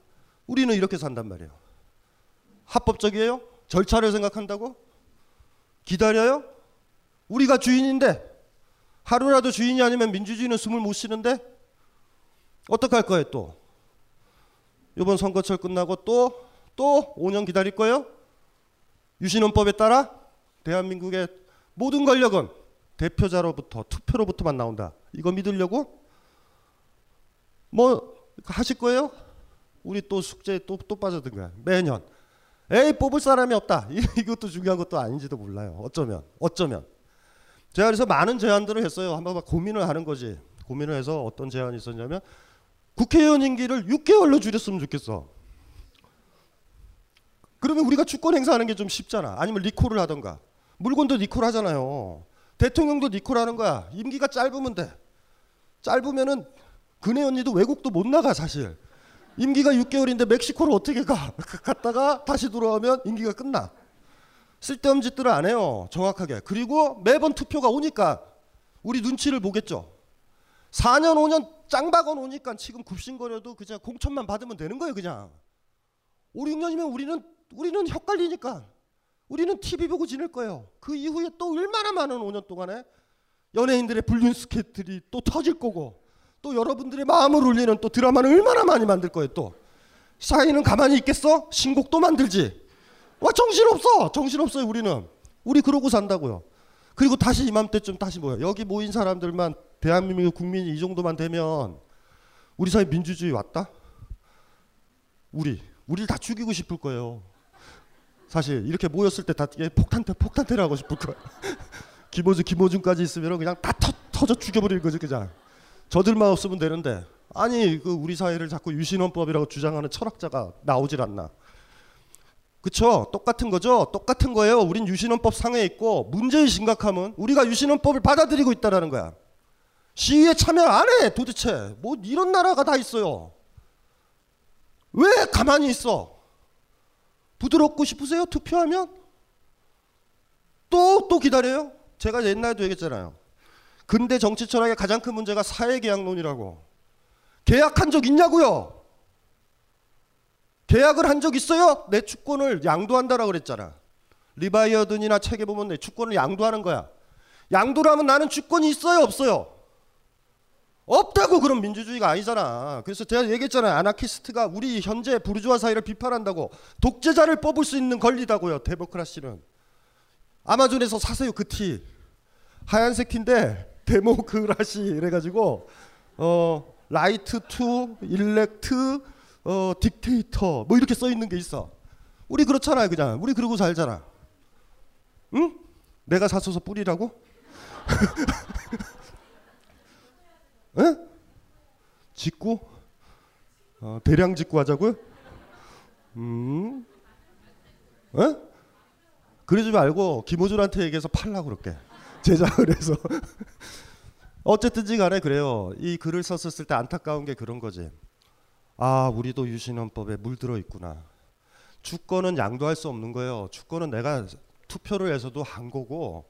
우리는 이렇게 산단 말이에요 합법적이에요? 절차를 생각한다고? 기다려요? 우리가 주인인데 하루라도 주인이 아니면 민주주의는 숨을 못 쉬는데 어떡할 거예요 또? 이번 선거철 끝나고 또또 5년 기다릴 거예요? 유신헌법에 따라 대한민국의 모든 권력은 대표자로부터 투표로부터만 나온다. 이거 믿으려고? 뭐 하실 거예요? 우리 또 숙제 또또 빠져든 거야. 매년. 에이 뽑을 사람이 없다. 이것도 중요한 것도 아닌지도 몰라요. 어쩌면 어쩌면. 제가 그래서 많은 제안들을 했어요. 한번 고민을 하는 거지. 고민을 해서 어떤 제안이 있었냐면 국회의원 임기를 6개월로 줄였으면 좋겠어. 그러면 우리가 주권 행사하는 게 좀 쉽잖아. 아니면 리콜을 하던가. 물건도 리콜 하잖아요. 대통령도 리콜 하는 거야. 임기가 짧으면 돼. 짧으면은 근혜 언니도 외국도 못 나가 사실. 임기가 6개월인데 멕시코를 어떻게 가? 갔다가 다시 돌아오면 임기가 끝나. 쓸데없는 짓들을 안 해요. 정확하게. 그리고 매번 투표가 오니까 우리 눈치를 보겠죠. 4년 5년 짱박은 오니까 지금 굽신거려도 그냥 공천만 받으면 되는 거예요, 그냥. 5, 6년이면 우리는 우리는 헷갈리니까. 우리는 TV 보고 지낼 거예요. 그 이후에 또 얼마나 많은 5년 동안에 연예인들의 불륜 스케트들이 또 터질 거고 또 여러분들의 마음을 울리는 또 드라마는 얼마나 많이 만들 거예요 또. 사이는 가만히 있겠어? 신곡도 만들지. 와 정신없어. 정신없어요 우리는. 우리 그러고 산다고요. 그리고 다시 이맘때쯤 다시 뭐야 여기 모인 사람들만 대한민국 국민이 이 정도만 되면 우리 사회 민주주의 왔다? 우리 우리를 다 죽이고 싶을 거예요 사실 이렇게 모였을 때 다 폭탄테 폭탄테를 하고 싶을 거야 김호준 김호준까지 있으면 그냥 다 터, 터져 죽여버릴 거지 그냥 저들만 없으면 되는데 아니 그 우리 사회를 자꾸 유신헌법이라고 주장하는 철학자가 나오질 않나. 그쵸? 똑같은 거죠? 똑같은 거예요. 우린 유신헌법 상에 있고 문제의 심각함은 우리가 유신헌법을 받아들이고 있다라는 거야. 시위에 참여 안 해, 도대체. 뭐 이런 나라가 다 있어요. 왜 가만히 있어? 부드럽고 싶으세요? 투표하면? 또, 또 기다려요? 제가 옛날에도 얘기했잖아요. 근대 정치 철학의 가장 큰 문제가 사회계약론이라고. 계약한 적 있냐고요? 계약을 한 적 있어요? 내 주권을 양도한다라고 그랬잖아. 리바이어든이나 책에 보면 내 주권을 양도하는 거야. 양도라면 나는 주권이 있어요, 없어요? 없다고 그럼 민주주의가 아니잖아. 그래서 제가 얘기했잖아요. 아나키스트가 우리 현재 부르주아 사회를 비판한다고 독재자를 뽑을 수 있는 권리다고요. democracy는. 아마존에서 사세요 그 티. 하얀색 티인데 democracy 이래가지고 a right to elect a dictator 뭐 이렇게 써 있는 게 있어. 우리 그렇잖아요 그냥. 우리 그러고 살잖아. 응? 내가 사서서 뿌리라고? 에? 직구? 어, 대량 직구 하자고요? 음? 에? 그러지 말고 김호준한테 얘기해서 팔라고 그럴게. 제작을 해서. 어쨌든지 간에 그래요. 이 글을 썼을 때 안타까운 게 그런 거지. 아, 우리도 유신헌법에 물들어 있구나. 주권은 양도할 수 없는 거예요. 주권은 내가 투표를 해서도 한 거고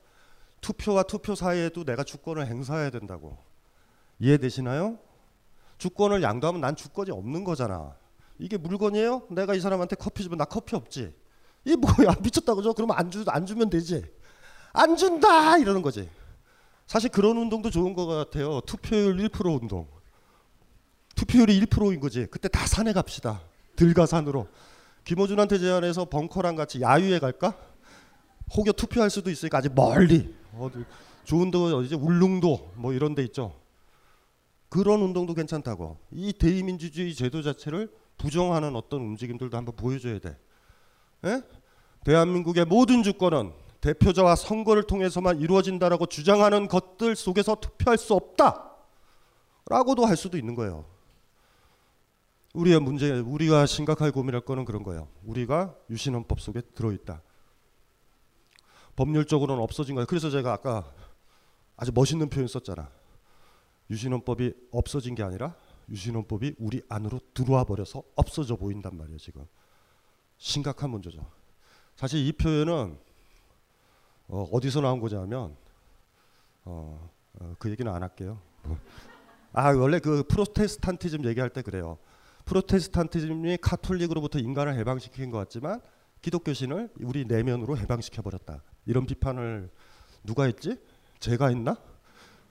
투표와 투표 사이에도 내가 주권을 행사해야 된다고. 이해되시나요? 주권을 양도하면 난 주권이 없는 거잖아. 이게 물건이에요? 내가 이 사람한테 커피 주면 나 커피 없지. 이 뭐야 미쳤다고 죠? 그러면 안, 주, 안 주면 되지. 안 준다 이러는 거지. 사실 그런 운동도 좋은 것 같아요. 투표율 1% 운동. 투표율이 1%인 거지. 그때 다 산에 갑시다. 들가산으로. 김호준한테 제안해서 벙커랑 같이 야유회 갈까? 혹여 투표할 수도 있으니까 아직 멀리. 어디 좋은 데 어디지? 울릉도 뭐 이런 데 있죠. 그런 운동도 괜찮다고. 이 대의민주주의 제도 자체를 부정하는 어떤 움직임들도 한번 보여줘야 돼. 에? 대한민국의 모든 주권은 대표자와 선거를 통해서만 이루어진다라고 주장하는 것들 속에서 투표할 수 없다. 라고도 할 수도 있는 거예요. 우리의 문제, 우리가 심각하게 고민할 거는 그런 거예요. 우리가 유신헌법 속에 들어있다. 법률적으로는 없어진 거예요. 그래서 제가 아까 아주 멋있는 표현 썼잖아. 유신헌법이 없어진 게 아니라 유신헌법이 우리 안으로 들어와 버려서 없어져 보인단 말이에요. 지금 심각한 문제죠. 사실 이 표현은 어, 어디서 나온 거냐면 어, 어, 그 얘기는 안 할게요. 아 원래 그 프로테스탄티즘 얘기할 때 그래요. 프로테스탄티즘이 카톨릭으로부터 인간을 해방시킨 것 같지만 기독교 신을 우리 내면으로 해방시켜 버렸다. 이런 비판을 누가 했지? 제가 했나?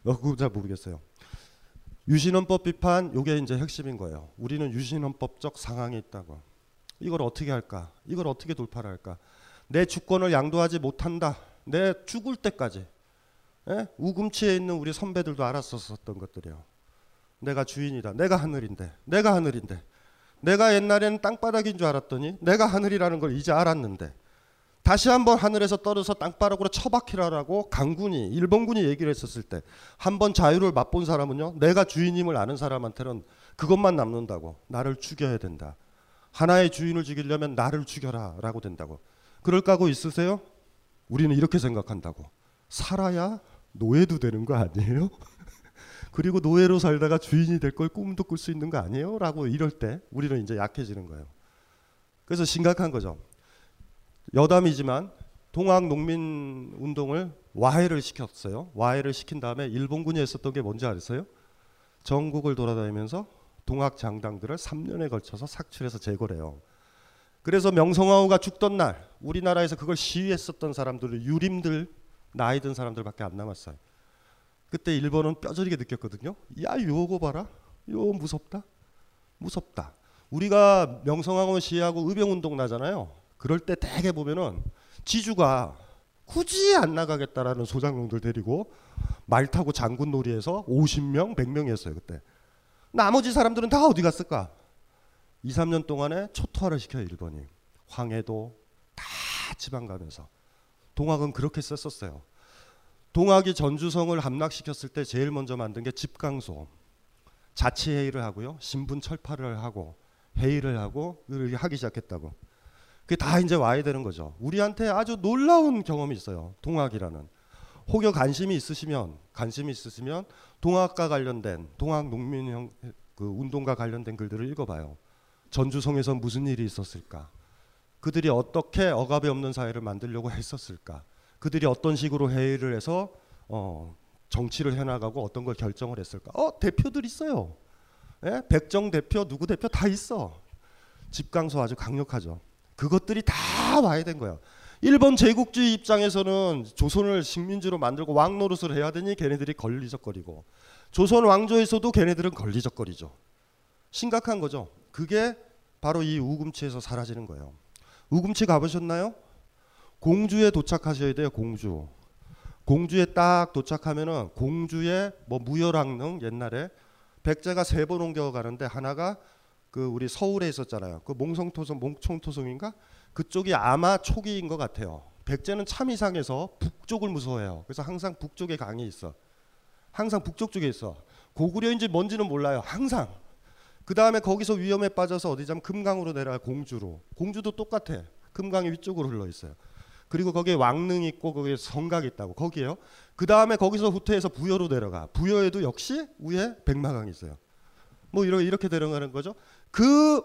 어, 그거 잘 모르겠어요. 유신헌법 비판 요게 이제 핵심인 거예요. 우리는 유신헌법적 상황에 있다고. 이걸 어떻게 할까? 이걸 어떻게 돌파를 할까? 내 주권을 양도하지 못한다. 내 죽을 때까지. 예? 우금치에 있는 우리 선배들도 알았었던 것들이요. 내가 주인이다. 내가 하늘인데. 내가 하늘인데. 내가 옛날에는 땅바닥인 줄 알았더니 내가 하늘이라는 걸 이제 알았는데 다시 한번 하늘에서 떨어서 땅바닥으로 처박히라라고 강군이 일본군이 얘기를 했었을 때 한 번 자유를 맛본 사람은요 내가 주인임을 아는 사람한테는 그것만 남는다고 나를 죽여야 된다 하나의 주인을 죽이려면 나를 죽여라라고 된다고 그럴 까고 있으세요? 우리는 이렇게 생각한다고 살아야 노예도 되는 거 아니에요? 그리고 노예로 살다가 주인이 될 걸 꿈도 꿀 수 있는 거 아니에요? 라고 이럴 때 우리는 이제 약해지는 거예요. 그래서 심각한 거죠. 여담이지만 동학 농민 운동을 와해를 시켰어요. 와해를 시킨 다음에 일본군이 했었던 게 뭔지 아세요? 전국을 돌아다니면서 동학 장당들을 3년에 걸쳐서 삭출해서 제거를 해요. 그래서 명성황후가 죽던 날 우리나라에서 그걸 시위했었던 사람들은 유림들 나이 든 사람들밖에 안 남았어요. 그때 일본은 뼈저리게 느꼈거든요. 야 요거 봐라. 요 무섭다. 무섭다. 우리가 명성황후 시위하고 의병운동 나잖아요. 그럴 때 대개 보면은 지주가 굳이 안 나가겠다라는 소장농들 데리고 말 타고 장군 놀이에서 50명, 100명이었어요 그때. 나머지 사람들은 다 어디 갔을까? 2, 3년 동안에 초토화를 시켜요 일본이. 황해도 다 지방 가면서. 동학은 그렇게 썼었어요. 동학이 전주성을 함락시켰을 때 제일 먼저 만든 게 집강소. 자치회의를 하고요. 신분 철파를 하고 회의를 하고 하기 시작했다고. 그게 다 이제 와야 되는 거죠. 우리한테 아주 놀라운 경험이 있어요. 동학이라는. 혹여 관심이 있으시면 관심이 있으시면 동학과 관련된 동학 농민형 그 운동과 관련된 글들을 읽어봐요. 전주성에서 무슨 일이 있었을까? 그들이 어떻게 억압이 없는 사회를 만들려고 했었을까? 그들이 어떤 식으로 회의를 해서 어, 정치를 해나가고 어떤 걸 결정을 했을까? 어 대표들 있어요. 예? 백정 대표 누구 대표 다 있어. 집강소 아주 강력하죠. 그것들이 다 와야 된 거야. 일본 제국주의 입장에서는 조선을 식민지로 만들고 왕 노릇을 해야 되니 걔네들이 걸리적거리고 조선 왕조에서도 걔네들은 걸리적거리죠. 심각한 거죠. 그게 바로 이 우금치에서 사라지는 거예요. 우금치 가보셨나요? 공주에 도착하셔야 돼요. 공주. 공주에 딱 도착하면은 공주의 뭐 무열왕릉 옛날에 백제가 세 번 옮겨 가는데 하나가 그 우리 서울에 있었잖아요. 그 몽성토성 몽청토성인가 그쪽이 아마 초기인 것 같아요. 백제는 참 이상해서 북쪽을 무서워해요. 그래서 항상 북쪽에 강이 있어. 항상 북쪽 쪽에 있어. 고구려인지 뭔지는 몰라요. 항상. 그 다음에 거기서 위험에 빠져서 어디자면 금강으로 내려가 공주로. 공주도 똑같아. 금강이 위쪽으로 흘러 있어요. 그리고 거기에 왕릉 있고 거기에 성곽 있다고 거기에요. 그 다음에 거기서 후퇴해서 부여로 내려가. 부여에도 역시 위에 백마강이 있어요. 뭐 이렇게 이렇게 내려가는 거죠. 그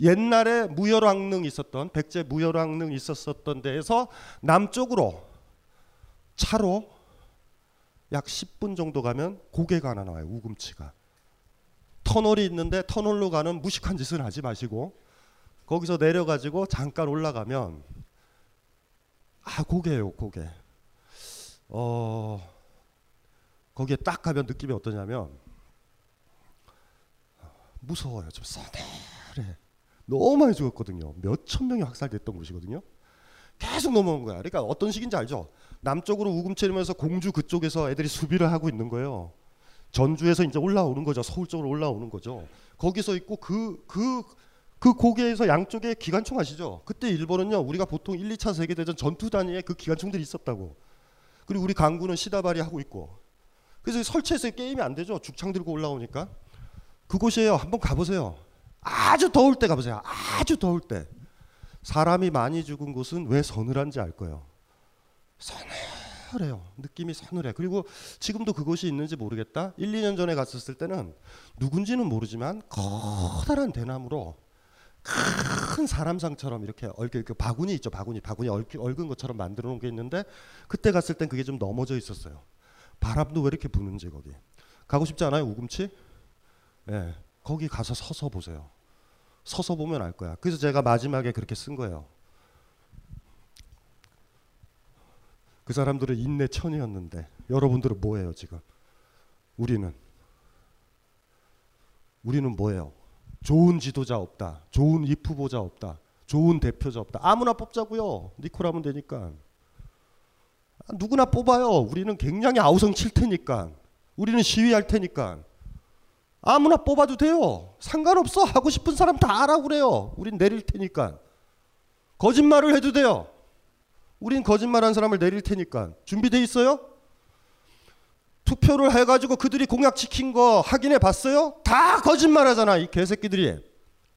옛날에 무열왕릉 있었던 백제 무열왕릉 있었었던 데에서 남쪽으로 차로 약 10분 정도 가면 고개가 하나 나와요. 우금치가. 터널이 있는데 터널로 가는 무식한 짓은 하지 마시고 거기서 내려가지고 잠깐 올라가면 아 고개예요 고개. 어 거기에 딱 가면 느낌이 어떠냐면 무서워요. 좀 서늘해. 너무 많이 죽었거든요. 몇 천 명이 학살됐던 곳이거든요. 계속 넘어온 거야. 그러니까 어떤 식인지 알죠? 남쪽으로 우금치면서 공주 그쪽에서 애들이 수비를 하고 있는 거예요. 전주에서 이제 올라오는 거죠. 서울 쪽으로 올라오는 거죠. 거기서 있고 그 그 그 고개에서 양쪽에 기관총 아시죠? 그때 일본은요. 우리가 보통 1, 2차 세계 대전 전투 단위에 그 기관총들이 있었다고. 그리고 우리 강군은 시다발이 하고 있고. 그래서 설치해서 게임이 안 되죠. 죽창 들고 올라오니까. 그곳이에요. 한번 가보세요. 아주 더울 때 가보세요. 아주 더울 때. 사람이 많이 죽은 곳은 왜 서늘한지 알 거예요. 서늘해요. 느낌이 서늘해. 그리고 지금도 그곳이 있는지 모르겠다. 1, 2년 전에 갔었을 때는 누군지는 모르지만 커다란 대나무로 큰 사람상처럼 이렇게 얽혀 그 바구니 있죠. 바구니. 바구니 얽, 은 것처럼 만들어 놓은 게 있는데 그때 갔을 땐 그게 좀 넘어져 있었어요. 바람도 왜 이렇게 부는지 거기. 가고 싶지 않아요? 우금치? 예. 거기 가서 서서 보세요. 서서 보면 알 거야. 그래서 제가 마지막에 그렇게 쓴 거예요. 그 사람들은 인내 천이었는데 여러분들은 뭐예요 지금? 우리는 우리는 뭐예요? 좋은 지도자 없다. 좋은 입 후보자 없다. 좋은 대표자 없다. 아무나 뽑자고요. 니콜하면 되니까. 누구나 뽑아요. 우리는 굉장히 아우성 칠 테니까. 우리는 시위할 테니까. 아무나 뽑아도 돼요. 상관없어. 하고 싶은 사람 다 하라고 그래요. 우린 내릴 테니까. 거짓말을 해도 돼요. 우린 거짓말한 사람을 내릴 테니까. 준비돼 있어요? 투표를 해가지고 그들이 공약 지킨 거 확인해 봤어요? 다 거짓말 하잖아 이 개새끼들이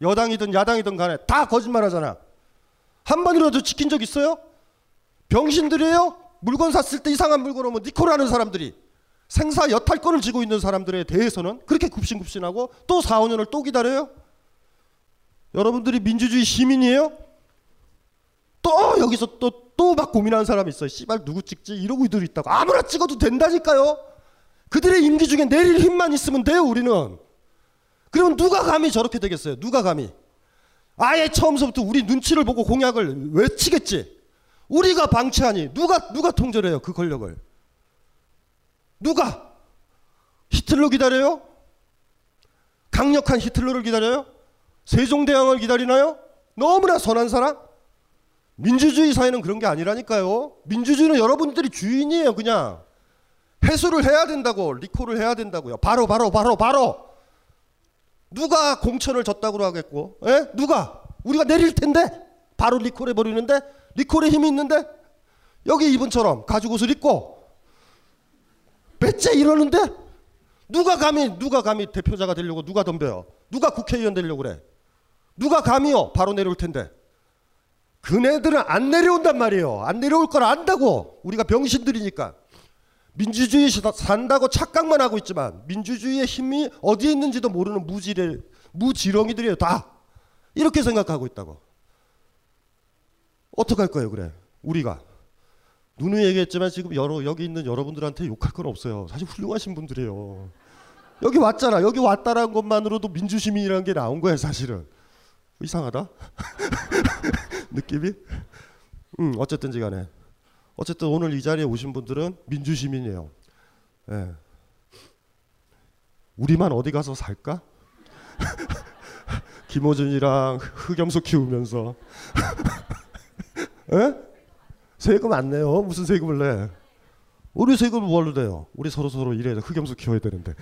여당이든 야당이든 간에 다 거짓말 하잖아 한 번이라도 지킨 적 있어요? 병신들이에요? 물건 샀을 때 이상한 물건 오면 니코라는 사람들이 생사 여탈권을 쥐고 있는 사람들에 대해서는 그렇게 굽신굽신하고 또 4, 5년을 또 기다려요? 여러분들이 민주주의 시민이에요? 또 여기서 또 또 막 고민하는 사람이 있어요. 씨발 누구 찍지? 이러고 이들 있다고 아무나 찍어도 된다니까요. 그들의 임기 중에 내릴 힘만 있으면 돼요, 우리는. 그러면 누가 감히 저렇게 되겠어요? 누가 감히? 아예 처음부터 우리 눈치를 보고 공약을 외치겠지. 우리가 방치하니 누가 누가 통제를 해요? 그 권력을. 누가? 히틀러 기다려요? 강력한 히틀러를 기다려요? 세종대왕을 기다리나요? 너무나 선한 사람? 민주주의 사회는 그런 게 아니라니까요. 민주주의는 여러분들이 주인이에요, 그냥. 해소를 해야 된다고, 리콜을 해야 된다고요. 바로, 바로, 바로, 바로. 누가 공천을 졌다고 하겠고, 에? 누가? 우리가 내릴 텐데? 바로 리콜해 버리는데? 리콜에 힘이 있는데? 여기 이분처럼 가죽 옷을 입고, 배째 이러는데? 누가 감히, 누가 감히 대표자가 되려고 누가 덤벼요? 누가 국회의원 되려고 그래? 누가 감히요? 바로 내려올 텐데. 그네들은 안 내려온단 말이에요. 안 내려올 걸 안다고. 우리가 병신들이니까. 민주주의 산다고 착각만 하고 있지만 민주주의의 힘이 어디에 있는지도 모르는 무지레, 무지렁이들이에요. 다. 이렇게 생각하고 있다고. 어떡할 거예요, 그래? 우리가. 누누이 얘기했지만 지금 여러, 여기 있는 여러분들한테 욕할 건 없어요. 사실 훌륭하신 분들이에요. 여기 왔잖아. 여기 왔다라는 것만으로도 민주시민이라는 게 나온 거야, 사실은. 이상하다. 느낌이? 음, 어쨌든지 간에. 어쨌든 오늘 이 자리에 오신 분들은 민주시민이에요. 예. 우리만 어디 가서 살까? 김호준이랑 흑염소 키우면서 예? 세금 안 내요. 무슨 세금을 내? 우리 세금을 뭘로 내요? 우리 서로 서로 일해서 흑염소 키워야 되는데.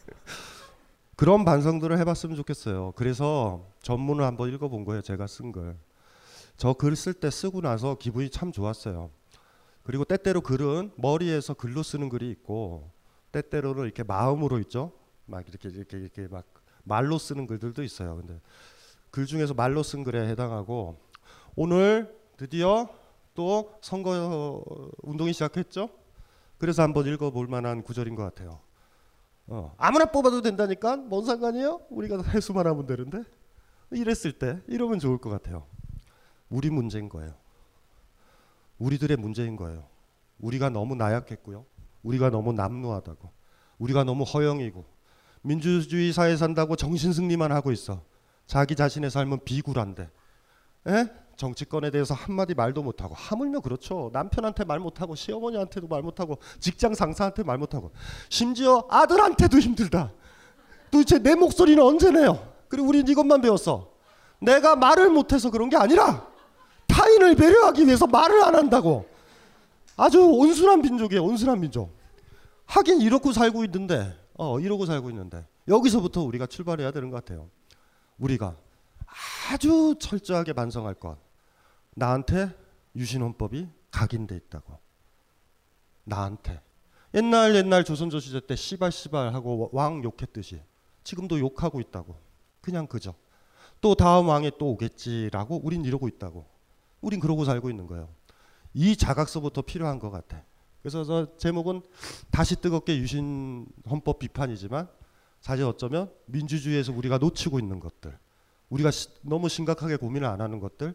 그런 반성들을 해봤으면 좋겠어요. 그래서 전문을 한번 읽어본 거예요. 제가 쓴 글. 저글 쓸 때 쓰고 나서 기분이 참 좋았어요. 그리고 때때로 글은 머리에서 글로 쓰는 글이 있고 때때로는 이렇게 마음으로 있죠. 막 이렇게 이렇게 이렇게 막 말로 쓰는 글들도 있어요. 근데 글 중에서 말로 쓴 글에 해당하고 오늘 드디어 또 선거 운동이 시작했죠. 그래서 한번 읽어볼 만한 구절인 것 같아요. 어, 아무나 뽑아도 된다니까 뭔 상관이에요? 우리가 해수만 하면 되는데 이랬을 때 이러면 좋을 것 같아요. 우리 문제인 거예요. 우리들의 문제인 거예요. 우리가 너무 나약했고요. 우리가 너무 남루하다고. 우리가 너무 허영이고 민주주의 사회 산다고 정신 승리만 하고 있어. 자기 자신의 삶은 비굴한데. 에? 정치권에 대해서 한마디 말도 못하고 하물며 그렇죠. 남편한테 말 못하고 시어머니한테도 말 못하고 직장 상사한테 말 못하고 심지어 아들한테도 힘들다. 도대체 내 목소리는 언제 내요? 그리고 우린 이것만 배웠어. 내가 말을 못해서 그런 게 아니라 타인을 배려하기 위해서 말을 안 한다고. 아주 온순한 민족이에요. 온순한 민족. 하긴 이렇고 살고 있는데 어 이러고 살고 있는데 여기서부터 우리가 출발해야 되는 것 같아요. 우리가 아주 철저하게 반성할 것. 나한테 유신헌법이 각인돼 있다고. 나한테. 옛날 옛날 조선조 시대 때 씨발 씨발 하고 왕 욕했듯이 지금도 욕하고 있다고. 그냥 그저. 또 다음 왕이 또 오겠지라고 우린 이러고 있다고. 우린 그러고 살고 있는 거예요. 이 자각서부터 필요한 것 같아. 그래서 저 제목은 다시 뜨겁게 유신 헌법 비판이지만 사실 어쩌면 민주주의에서 우리가 놓치고 있는 것들, 우리가 시, 너무 심각하게 고민을 안 하는 것들,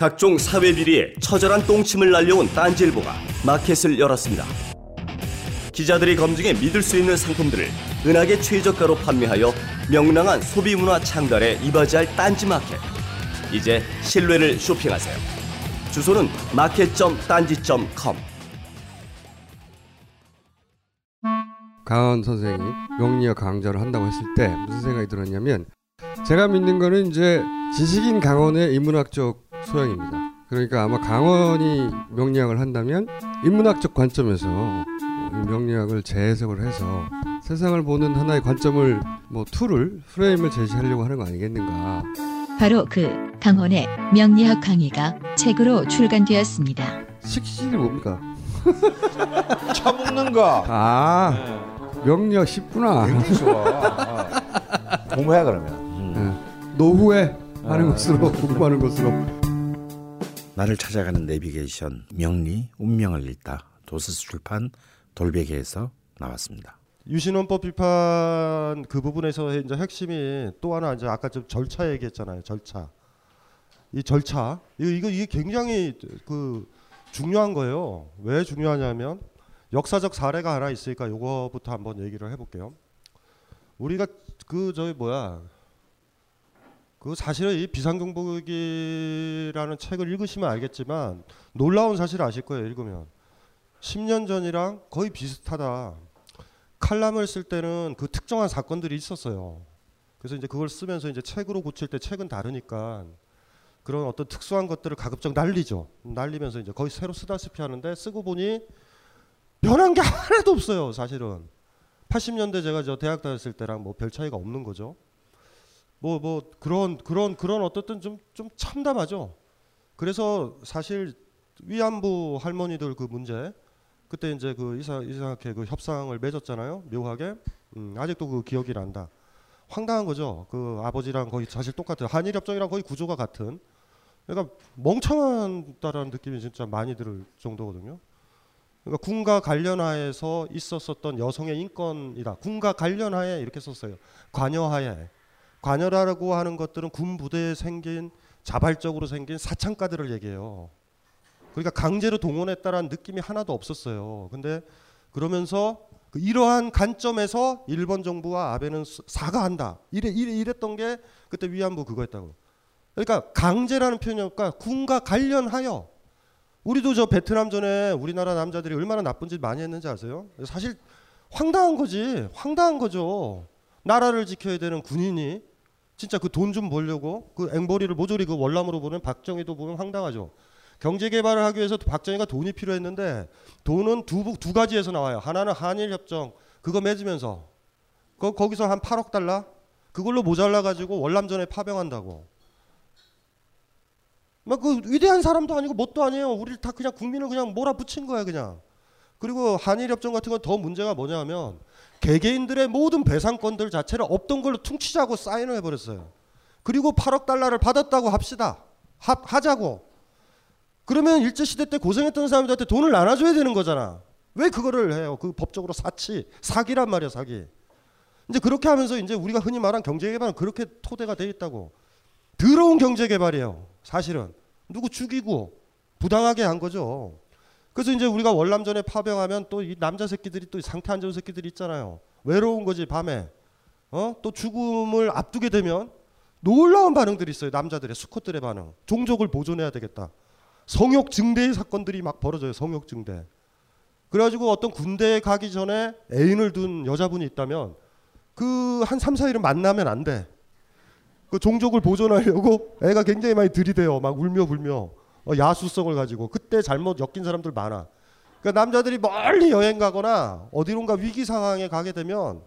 각종 사회 비리에 처절한 똥침을 날려온 딴지일보가 마켓을 열었습니다. 기자들이 검증해 믿을 수 있는 상품들을 은하계 최저가로 판매하여 명랑한 소비 문화 창달에 이바지할 딴지 마켓. 이제 신뢰를 쇼핑하세요. 주소는 마켓.딴지.com. 강원 선생이 명리학 강좌를 한다고 했을 때 무슨 생각이 들었냐면 제가 믿는 거는 이제 지식인 강원의 인문학적 소양입니다. 그러니까 아마 강원이 명리학을 한다면 인문학적 관점에서 이 명리학을 재해석을 해서 세상을 보는 하나의 관점을 뭐 tool을 프레임을 제시하려고 하는 거 아니겠는가. 바로 그 강헌의 명리학 강의가 책으로 출간되었습니다. 식신이 뭡니까? 처먹는 거. 아 명리학 쉽구나. 굉장히 좋아. 어. 공부해 그러면. 예. 노후에 하는 아. 것으로 공부하는 것으로. 나를 찾아가는 내비게이션 명리 운명을 읽다 도서스 출판 돌베개에서 나왔습니다. 유신헌법 비판 그 부분에서 이제 핵심이 또 하나 이제 아까 좀 절차 얘기했잖아요. 절차. 이 절차 이거 이게 굉장히 그 중요한 거예요. 왜 중요하냐면 역사적 사례가 하나 있으니까 요거부터 한번 얘기를 해볼게요. 우리가 그 저기 뭐야 그 사실은 이 비상경보기라는 책을 읽으시면 알겠지만 놀라운 사실 아실 거예요. 읽으면 10년 전이랑 거의 비슷하다. 칼럼을 쓸 때는 그 특정한 사건들이 있었어요. 그래서 이제 그걸 쓰면서 이제 책으로 고칠 때 책은 다르니까 그런 어떤 특수한 것들을 가급적 날리죠. 날리면서 이제 거의 새로 쓰다시피 하는데 쓰고 보니 변한 게 하나도 없어요. 사실은 80년대 제가 저 대학 다녔을 때랑 뭐 별 차이가 없는 거죠. 뭐 뭐 그런 그런 그런 어떻든 좀 좀 참담하죠. 그래서 사실 위안부 할머니들 그 문제 그때 이제 그 이사 이상하게 그 협상을 맺었잖아요. 묘하게 음, 아직도 그 기억이 난다. 황당한 거죠. 그 아버지랑 거의 사실 똑같아요. 한일 협정이랑 거의 구조가 같은. 그러니까 멍청하다라는 느낌이 진짜 많이 들 정도거든요. 그러니까 군과 관련하에서 있었었던 여성의 인권이다. 군과 관련하에 이렇게 썼어요. 관여하에. 관여라고 하는 것들은 군 부대에 생긴 자발적으로 생긴 사창가들을 얘기해요. 그러니까 강제로 동원했다라는 느낌이 하나도 없었어요. 근데 그러면서 그 이러한 관점에서 일본 정부와 아베는 수- 사과한다. 이래, 이래 이랬던 게 그때 위안부 그거였다고. 그러니까 강제라는 표현이니까 군과 관련하여 우리도 저 베트남 전에 우리나라 남자들이 얼마나 나쁜 짓 많이 했는지 아세요? 사실 황당한 거지. 황당한 거죠. 나라를 지켜야 되는 군인이 진짜 그 돈 좀 벌려고 그 앵벌이를 모조리 그 월남으로 보는 박정희도 보면 황당하죠. 경제 개발을 하기 위해서 박정희가 돈이 필요했는데 돈은 두, 부- 두 가지에서 나와요. 하나는 한일 협정 그거 맺으면서 거, 거기서 한 8억 달러 그걸로 모자라 가지고 월남전에 파병한다고. 막 그 위대한 사람도 아니고 뭣도 아니에요. 우리를 다 그냥 국민을 그냥 몰아붙인 거야 그냥. 그리고 한일 협정 같은 건 더 문제가 뭐냐면 개개인들의 모든 배상권들 자체를 없던 걸로 퉁치자고 사인을 해버렸어요. 그리고 8억 달러를 받았다고 합시다. 하, 하자고. 그러면 일제 시대 때 고생했던 사람들한테 돈을 나눠줘야 되는 거잖아. 왜 그거를 해요? 그 법적으로 사치, 사기란 말이야, 사기. 이제 그렇게 하면서 이제 우리가 흔히 말한 경제 개발은 그렇게 토대가 돼 있다고. 더러운 경제 개발이에요. 사실은 누구 죽이고 부당하게 한 거죠. 그래서 이제 우리가 월남전에 파병하면 또 이 남자 새끼들이 또 상태 안 좋은 새끼들이 있잖아요. 외로운 거지 밤에. 어? 또 죽음을 앞두게 되면 놀라운 반응들이 있어요. 남자들의 수컷들의 반응. 종족을 보존해야 되겠다. 성욕 증대의 사건들이 막 벌어져요. 성욕 증대. 그래가지고 어떤 군대에 가기 전에 애인을 둔 여자분이 있다면 그 한 3, 4일은 만나면 안 돼. 그 종족을 보존하려고 애가 굉장히 많이 들이대요. 막 울며 불며 어, 야수성을 가지고 그때 잘못 엮인 사람들 많아. 그러니까 남자들이 멀리 여행 가거나 어디론가 위기 상황에 가게 되면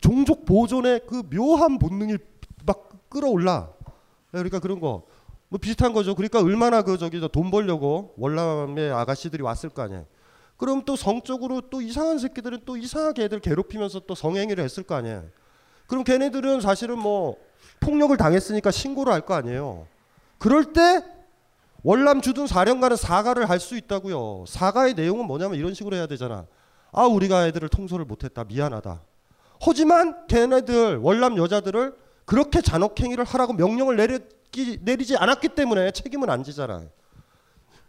종족 보존의 그 묘한 본능이 막 끌어올라. 그러니까 그런 거. 뭐 비슷한 거죠. 그러니까 얼마나 그 저기 저 돈 벌려고 월남의 아가씨들이 왔을 거 아니에요. 그럼 또 성적으로 또 이상한 새끼들은 또 이상하게 애들 괴롭히면서 또 성행위를 했을 거 아니에요. 그럼 걔네들은 사실은 뭐 폭력을 당했으니까 신고를 할 거 아니에요. 그럴 때 월남 주둔 사령관은 사과를 할 수 있다고요. 사과의 내용은 뭐냐면 이런 식으로 해야 되잖아. 아 우리가 애들을 통솔을 못했다 미안하다. 하지만 걔네들 월남 여자들을 그렇게 잔혹행위를 하라고 명령을 내리기, 내리지 않았기 때문에 책임은 안 지잖아.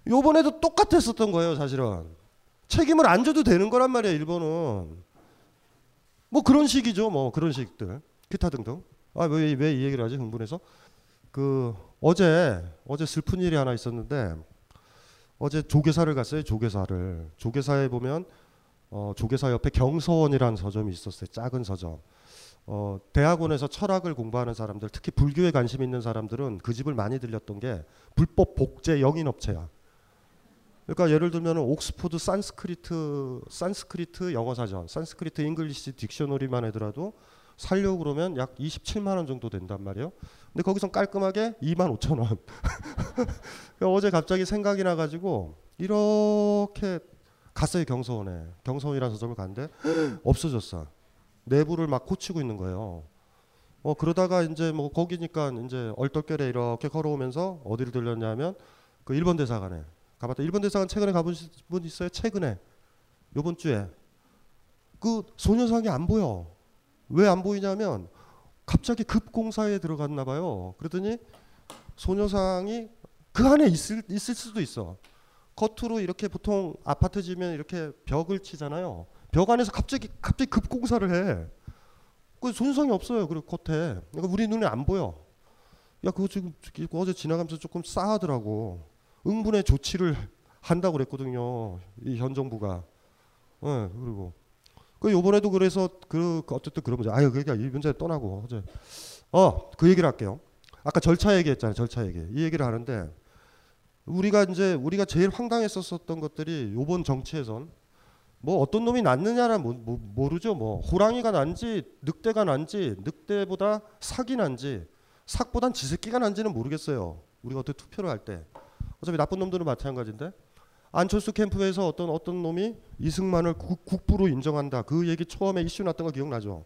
요번에도 똑같았었던 거예요 사실은. 책임을 안 져도 되는 거란 말이야 일본은. 뭐 그런 식이죠 뭐 그런 식들 기타 등등. 아왜 왜 이 얘기를 하지 흥분해서? 그 어제 어제 슬픈 일이 하나 있었는데 어제 조계사를 갔어요 조계사를. 조계사에 보면 어, 조계사 옆에 경서원이라는 서점이 있었어요 작은 서점. 어, 대학원에서 철학을 공부하는 사람들 특히 불교에 관심 있는 사람들은 그 집을 많이 들렸던 게 불법 복제 영인 업체야. 그러니까 예를 들면 옥스포드 산스크리트 산스크리트 영어 사전 Sanskrit English Dictionary만 하더라도 살려고 그러면 약 27만 원 정도 된단 말이에요. 근데 거기선 깔끔하게 2만 5천 원. 어제 갑자기 생각이 나가지고 이렇게 갔어요 경서원에. 경서원이라는 서점을 갔는데 없어졌어. 내부를 막 고치고 있는 거예요. 어 그러다가 이제 뭐 거기니까 이제 얼떨결에 이렇게 걸어오면서 어디를 들렸냐면 그 일본 대사관에 가봤다. 일본 대사관 최근에 가보신 분 있어요? 최근에 요번 주에 그 소녀상이 안 보여. 왜 안 보이냐면 갑자기 급공사에 들어갔나 봐요. 그러더니 소녀상이 그 안에 있을 있을 수도 있어. 겉으로 이렇게 보통 아파트 지면 이렇게 벽을 치잖아요. 벽 안에서 갑자기 갑자기 급공사를 해. 그 소녀상이 없어요. 그리고 겉에. 그러니까 우리 눈에 안 보여. 야 그거 지금 어제 지나가면서 조금 싸하더라고. 응분의 조치를 한다고 그랬거든요. 이 현 정부가. 예, 그리고 그 요번에도 그래서 그, 그 어쨌든 그런 문제. 아유 그러니까 이 문제 떠나고 어제 어그 얘기를 할게요. 아까 절차 얘기했잖아요. 절차 얘기. 이 얘기를 하는데 우리가 이제 우리가 제일 황당했었었던 것들이 요번 정치에선 뭐 어떤 놈이 낫느냐는 뭐, 뭐, 모르죠. 뭐 호랑이가 난지 늑대가 난지 늑대보다 삭이 난지 삭보단 지새끼가 난지는 모르겠어요. 우리가 어떻게 투표를 할 때. 어차피 나쁜 놈들은 마찬가지인데 안철수 캠프에서 어떤 어떤 놈이 이승만을 국, 국부로 인정한다. 그 얘기 처음에 이슈 났던 거 기억나죠?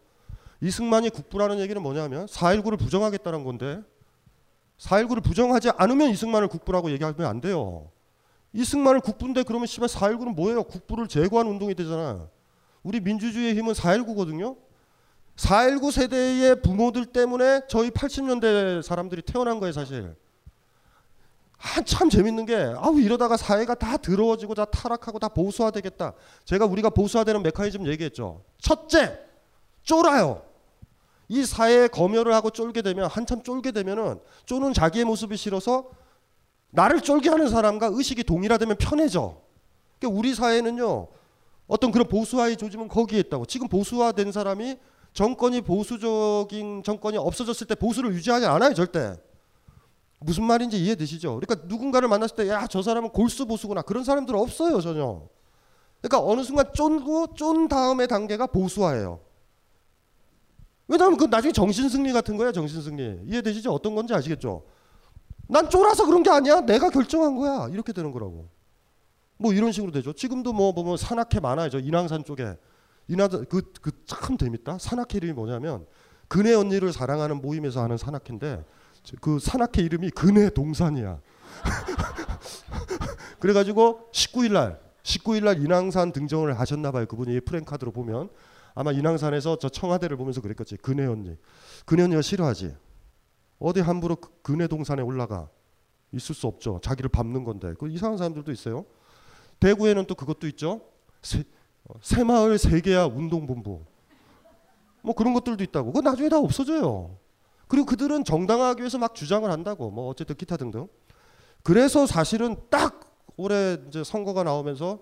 이승만이 국부라는 얘기는 뭐냐면 4.19를 부정하겠다는 건데 4.19를 부정하지 않으면 이승만을 국부라고 얘기하면 안 돼요. 이승만을 국부인데 그러면 씨발 4.19는 뭐예요? 국부를 제거한 운동이 되잖아. 우리 민주주의의 힘은 4.19거든요. 4.19 세대의 부모들 때문에 저희 80년대 사람들이 태어난 거예요, 사실. 한참 재밌는 게 아우 이러다가 사회가 다 더러워지고 다 타락하고 다 보수화되겠다. 제가 우리가 보수화되는 메커니즘 얘기했죠. 첫째, 쫄아요. 이 사회에 검열을 하고 쫄게 되면 한참 쫄게 되면은 쪼는 자기의 모습이 싫어서 나를 쫄게 하는 사람과 의식이 동일하다면 편해져. 그러니까 우리 사회는요. 어떤 그런 보수화의 조짐은 거기에 있다고. 지금 보수화된 사람이 정권이 보수적인 정권이 없어졌을 때 보수를 유지하지 않아요, 절대. 무슨 말인지 이해되시죠? 그러니까 누군가를 만났을 때 야 저 사람은 골수 보수구나 그런 사람들 없어요 전혀. 그러니까 어느 순간 쫀고 쫀 다음의 단계가 보수화예요. 왜냐하면 그 나중에 정신승리 같은 거야 정신승리 이해되시죠? 어떤 건지 아시겠죠? 난 쫄아서 그런 게 아니야 내가 결정한 거야 이렇게 되는 거라고. 뭐 이런 식으로 되죠. 지금도 뭐 보면 산악회 많아요. 저 인왕산 쪽에 인왕산 그그 참 재밌다. 산악회 이름이 뭐냐면 그네 언니를 사랑하는 모임에서 하는 산악회인데 그 산악회 이름이 근해 동산이야. 그래가지고 19일 날 19일 날 인왕산 등정을 하셨나 봐요. 그분이 프랭카드로 보면 아마 인왕산에서 저 청와대를 보면서 그랬겠지. 근해 언니. 근해 언니가 싫어하지. 어디 함부로 그 근해 동산에 올라가. 있을 수 없죠. 자기를 밟는 건데. 그 이상한 사람들도 있어요. 대구에는 또 그것도 있죠. 새, 어, 새마을 세계야 운동본부. 뭐 그런 것들도 있다고. 그거 나중에 다 없어져요. 그리고 그들은 정당화하기 위해서 막 주장을 한다고 뭐 어쨌든 기타 등등. 그래서 사실은 딱 올해 이제 선거가 나오면서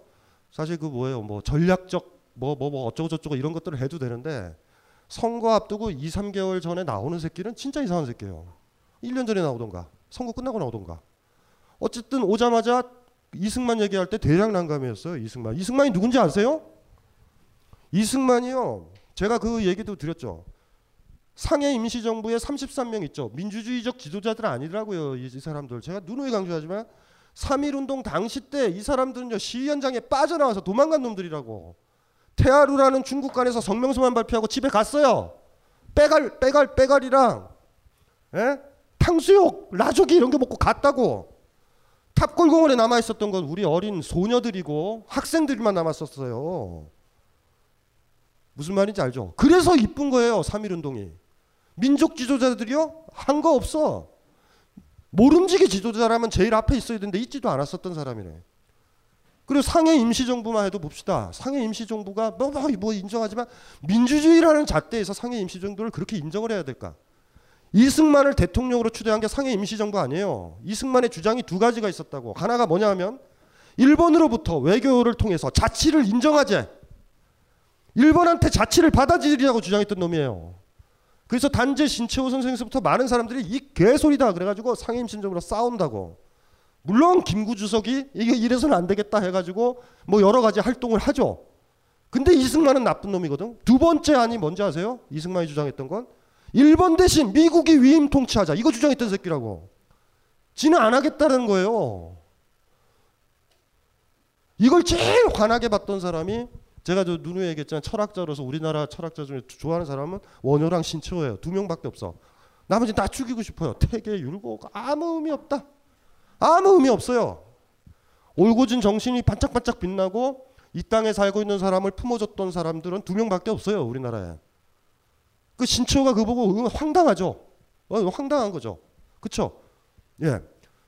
사실 그 뭐예요 뭐 전략적 뭐 뭐 뭐 어쩌고 저쩌고 이런 것들을 해도 되는데 선거 앞두고 2, 3개월 전에 나오는 새끼는 진짜 이상한 새끼예요. 1년 전에 나오던가 선거 끝나고 나오던가 어쨌든 오자마자 이승만 얘기할 때 대량 난감이었어요. 이승만. 이승만이 누군지 아세요? 이승만이요. 제가 그 얘기도 드렸죠. 상해 임시정부에 33명 있죠. 민주주의적 지도자들 아니더라고요. 이, 이 사람들. 제가 누누이 강조하지만 3.1운동 당시 때 이 사람들은요. 시위 현장에 빠져나와서 도망간 놈들이라고. 테아루라는 중국간에서 성명서만 발표하고 집에 갔어요. 빼갈 빼갈 빼갈이랑 예? 탕수육, 라조기 이런 거 먹고 갔다고. 탑골공원에 남아 있었던 건 우리 어린 소녀들이고 학생들만 남았었어요. 무슨 말인지 알죠? 그래서 이쁜 거예요. 3.1 운동이. 민족 지도자들이요? 한 거 없어. 모름지기 지도자라면 제일 앞에 있어야 되는데 있지도 않았었던 사람이네. 그리고 상해 임시정부만 해도 봅시다. 상해 임시정부가 뭐, 뭐, 뭐 인정하지만 민주주의라는 잣대에서 상해 임시정부를 그렇게 인정을 해야 될까? 이승만을 대통령으로 추대한 게 상해 임시정부 아니에요. 이승만의 주장이 두 가지가 있었다고. 하나가 뭐냐 하면 일본으로부터 외교를 통해서 자치를 인정하재. 일본한테 자치를 받아들이라고 주장했던 놈이에요. 그래서 단재 신채호 선생에서부터 많은 사람들이 이 개소리다 그래가지고 상해 임시정부로 싸운다고. 물론 김구 주석이 이게 이래서는 안 되겠다 해가지고 뭐 여러 가지 활동을 하죠. 근데 이승만은 나쁜 놈이거든. 두 번째 안이 뭔지 아세요? 이승만이 주장했던 건 일본 대신 미국이 위임 통치하자. 이거 주장했던 새끼라고. 지는 안 하겠다는 거예요. 이걸 제일 환하게 봤던 사람이 제가 저 누누이 얘기했잖아요. 철학자로서 우리나라 철학자 중에 좋아하는 사람은 원효랑 신채호예요. 두 명밖에 없어. 나머지 다 죽이고 싶어요. 태계, 율곡 아무 의미 없다. 아무 의미 없어요. 올고진 정신이 반짝반짝 빛나고 이 땅에 살고 있는 사람을 품어줬던 사람들은 두 명밖에 없어요. 우리나라에. 그 신초가 그 보고 황당하죠. 어, 황당한 거죠. 그렇죠? 예.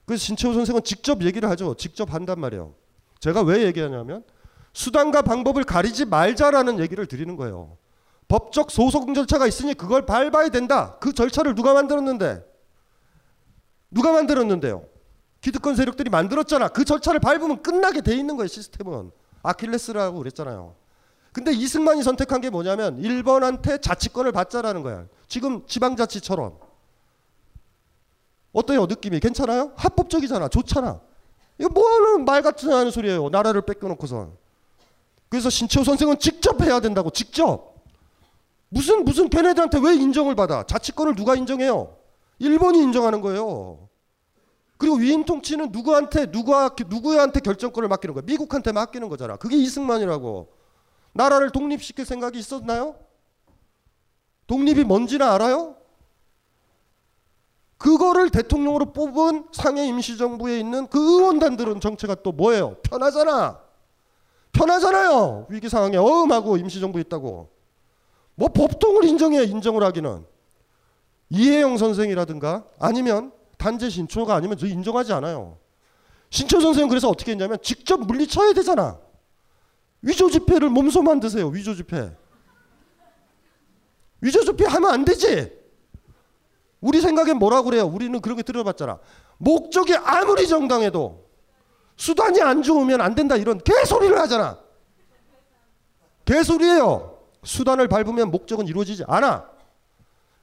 그래서 신채호 선생은 직접 얘기를 하죠. 직접 한단 말이에요. 제가 왜 얘기하냐면 수단과 방법을 가리지 말자라는 얘기를 드리는 거예요. 법적 소송 절차가 있으니 그걸 밟아야 된다. 그 절차를 누가 만들었는데? 누가 만들었는데요? 기득권 세력들이 만들었잖아. 그 절차를 밟으면 끝나게 돼 있는 거예요, 시스템은. 아킬레스라고 그랬잖아요. 근데 이승만이 선택한 게 뭐냐면 일본한테 자치권을 받자라는 거야. 지금 지방자치처럼. 어때요, 느낌이? 괜찮아요? 합법적이잖아. 좋잖아. 이거 뭐는 말 같지 않은 소리예요. 나라를 뺏겨놓고선. 그래서 신채호 선생은 직접 해야 된다고, 직접. 무슨, 무슨 걔네들한테 왜 인정을 받아? 자치권을 누가 인정해요? 일본이 인정하는 거예요. 그리고 위임 통치는 누구한테 누가 누구한테 결정권을 맡기는 거야? 미국한테 맡기는 거잖아. 그게 이승만이라고. 나라를 독립시킬 생각이 있었나요? 독립이 뭔지는 알아요? 그거를 대통령으로 뽑은 상해 임시정부에 있는 그 의원단들은 정체가 또 뭐예요? 편하잖아. 편하잖아요. 위기 상황에 어음하고 임시정부 있다고. 뭐 법통을 인정해 인정을 하기는. 이혜영 선생이라든가 아니면 단재 신초가 아니면 저 인정하지 않아요. 신초 선생은 그래서 어떻게 했냐면 직접 물리쳐야 되잖아. 위조 지폐를 몸소 만드세요. 위조 지폐. 위조 지폐 하면 안 되지. 우리 생각엔 뭐라고 그래요? 우리는 그렇게 들어봤잖아. 목적이 아무리 정당해도 수단이 안 좋으면 안 된다 이런 개소리를 하잖아. 개소리예요. 수단을 밟으면 목적은 이루어지지 않아.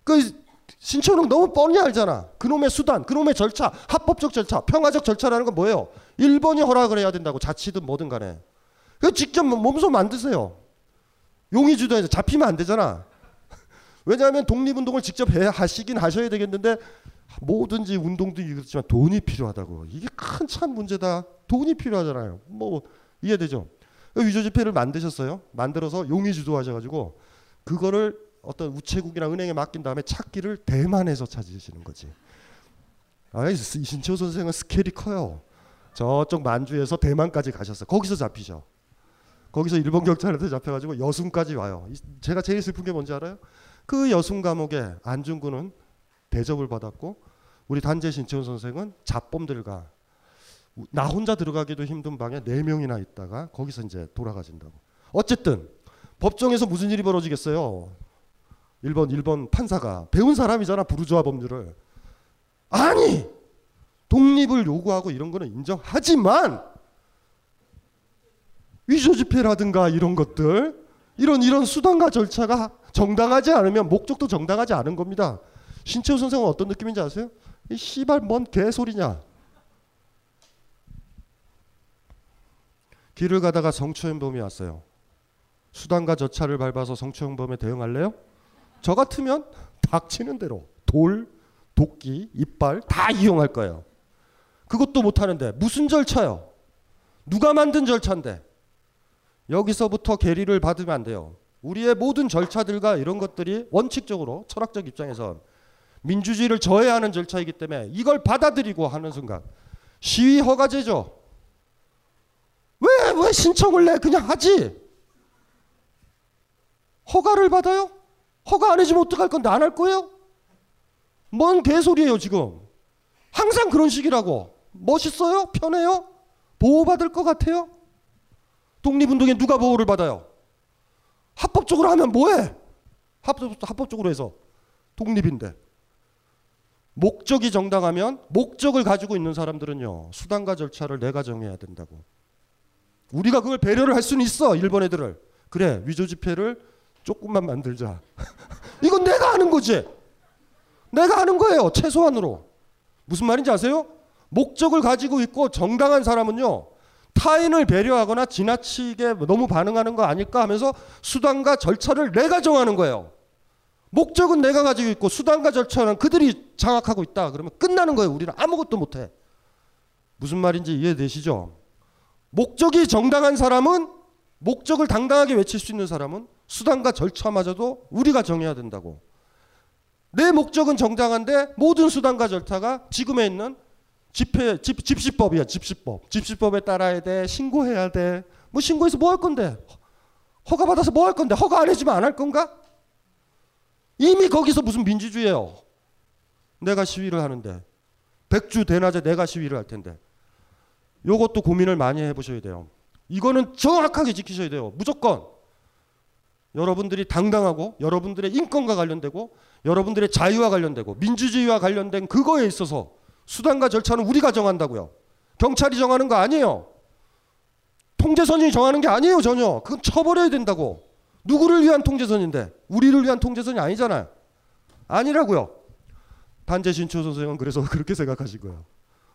그 신촌은 너무 뻔히 알잖아. 그놈의 수단, 그놈의 절차, 합법적 절차, 평화적 절차라는 건 뭐예요? 일본이 허락을 해야 된다고 자치든 뭐든 간에. 그 직접 몸소 만드세요. 용의 주도해서 잡히면 안 되잖아. 왜냐하면 독립운동을 직접 해 하시긴 하셔야 되겠는데 뭐든지 운동도 이렇지만 돈이 필요하다고. 이게 큰 참 문제다. 돈이 필요하잖아요. 뭐 이해되죠? 위조 지폐를 만드셨어요. 만들어서 용의 주도하셔가지고 그거를 어떤 우체국이나 은행에 맡긴 다음에 찾기를 대만에서 찾으시는 거지. 아, 이신채호 선생은 스케일이 커요. 저쪽 만주에서 대만까지 가셨어. 거기서 잡히셔. 거기서 일본 경찰한테 잡혀가지고 여순까지 와요. 제가 제일 슬픈 게 뭔지 알아요? 그 여순 감옥에 안중근은 대접을 받았고 우리 단재 신채훈 선생은 잡범들과 나 혼자 들어가기도 힘든 방에 네 명이나 있다가 거기서 이제 돌아가신다고. 어쨌든 법정에서 무슨 일이 벌어지겠어요? 일본 일본 판사가 배운 사람이잖아 부르주아 법률을 아니 독립을 요구하고 이런 거는 인정하지만 위조 지폐라든가 이런 것들 이런 이런 수단과 절차가 정당하지 않으면 목적도 정당하지 않은 겁니다. 신채호 선생은 어떤 느낌인지 아세요? 이 씨발 뭔 개소리냐? 길을 가다가 성추행범이 왔어요. 수단과 저차를 밟아서 성추행범에 대응할래요? 저 같으면 닥치는 대로 돌, 도끼, 이빨 다 이용할 거예요. 그것도 못 하는데 무슨 절차요? 누가 만든 절차인데? 여기서부터 계리를 받으면 안 돼요. 우리의 모든 절차들과 이런 것들이 원칙적으로 철학적 입장에선 민주주의를 저해하는 절차이기 때문에 이걸 받아들이고 하는 순간 시위 허가제죠. 왜, 왜 신청을 내? 그냥 하지. 허가를 받아요? 허가 안 해주면 어떡할 건데 안 할 거예요? 뭔 개소리예요, 지금. 항상 그런 식이라고. 멋있어요? 편해요? 보호받을 것 같아요? 독립운동에 누가 보호를 받아요? 합법적으로 하면 뭐해? 합법, 합법적으로 해서 독립인데. 목적이 정당하면 목적을 가지고 있는 사람들은요 수단과 절차를 내가 정해야 된다고. 우리가 그걸 배려를 할 수는 있어 일본 애들을. 그래 위조 지폐를 조금만 만들자. 이건 내가 하는 거지. 내가 하는 거예요 최소한으로. 무슨 말인지 아세요? 목적을 가지고 있고 정당한 사람은요 타인을 배려하거나 지나치게 너무 반응하는 거 아닐까 하면서 수단과 절차를 내가 정하는 거예요. 목적은 내가 가지고 있고 수단과 절차는 그들이 장악하고 있다. 그러면 끝나는 거예요. 우리는 아무것도 못해. 무슨 말인지 이해되시죠? 목적이 정당한 사람은 목적을 당당하게 외칠 수 있는 사람은 수단과 절차마저도 우리가 정해야 된다고. 내 목적은 정당한데 모든 수단과 절차가 지금에 있는 집회 집, 집시법이야 집시법 집시법에 따라야 돼 신고해야 돼뭐 신고해서 뭐 할 건데 허가 받아서 뭐 할 건데 허가 안 해주면 안 할 건가 이미 거기서 무슨 민주주의예요 내가 시위를 하는데 백주 대낮에 내가 시위를 할 텐데 요것도 고민을 많이 해보셔야 돼요 이거는 정확하게 지키셔야 돼요 무조건 여러분들이 당당하고 여러분들의 인권과 관련되고 여러분들의 자유와 관련되고 민주주의와 관련된 그거에 있어서 수단과 절차는 우리가 정한다고요. 경찰이 정하는 거 아니에요. 통제선이 정하는 게 아니에요, 전혀. 그건 처벌해야 된다고. 누구를 위한 통제선인데? 우리를 위한 통제선이 아니잖아요. 아니라고요. 단재 신초 선생은 그래서 그렇게 생각하신 거예요.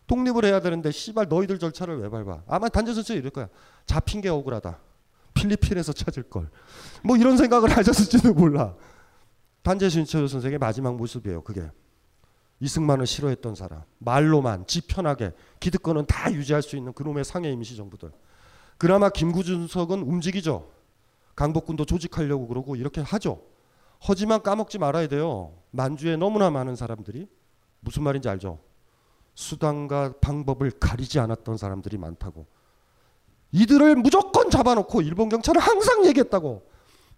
독립을 해야 되는데 씨발 너희들 절차를 왜 밟아? 아마 단재 선생이 이럴 거야. 잡힌 게 억울하다. 필리핀에서 찾을 걸. 뭐 이런 생각을 하셨을지도 몰라. 단재 신초 선생의 마지막 모습이에요. 그게. 이승만을 싫어했던 사람, 말로만 지 편하게 기득권은 다 유지할 수 있는 그놈의 상해 임시 정부들. 그나마 김구준석은 움직이죠. 강복군도 조직하려고 그러고 이렇게 하죠. 하지만 까먹지 말아야 돼요. 만주에 너무나 많은 사람들이 무슨 말인지 알죠? 수단과 방법을 가리지 않았던 사람들이 많다고. 이들을 무조건 잡아놓고 일본 경찰은 항상 얘기했다고.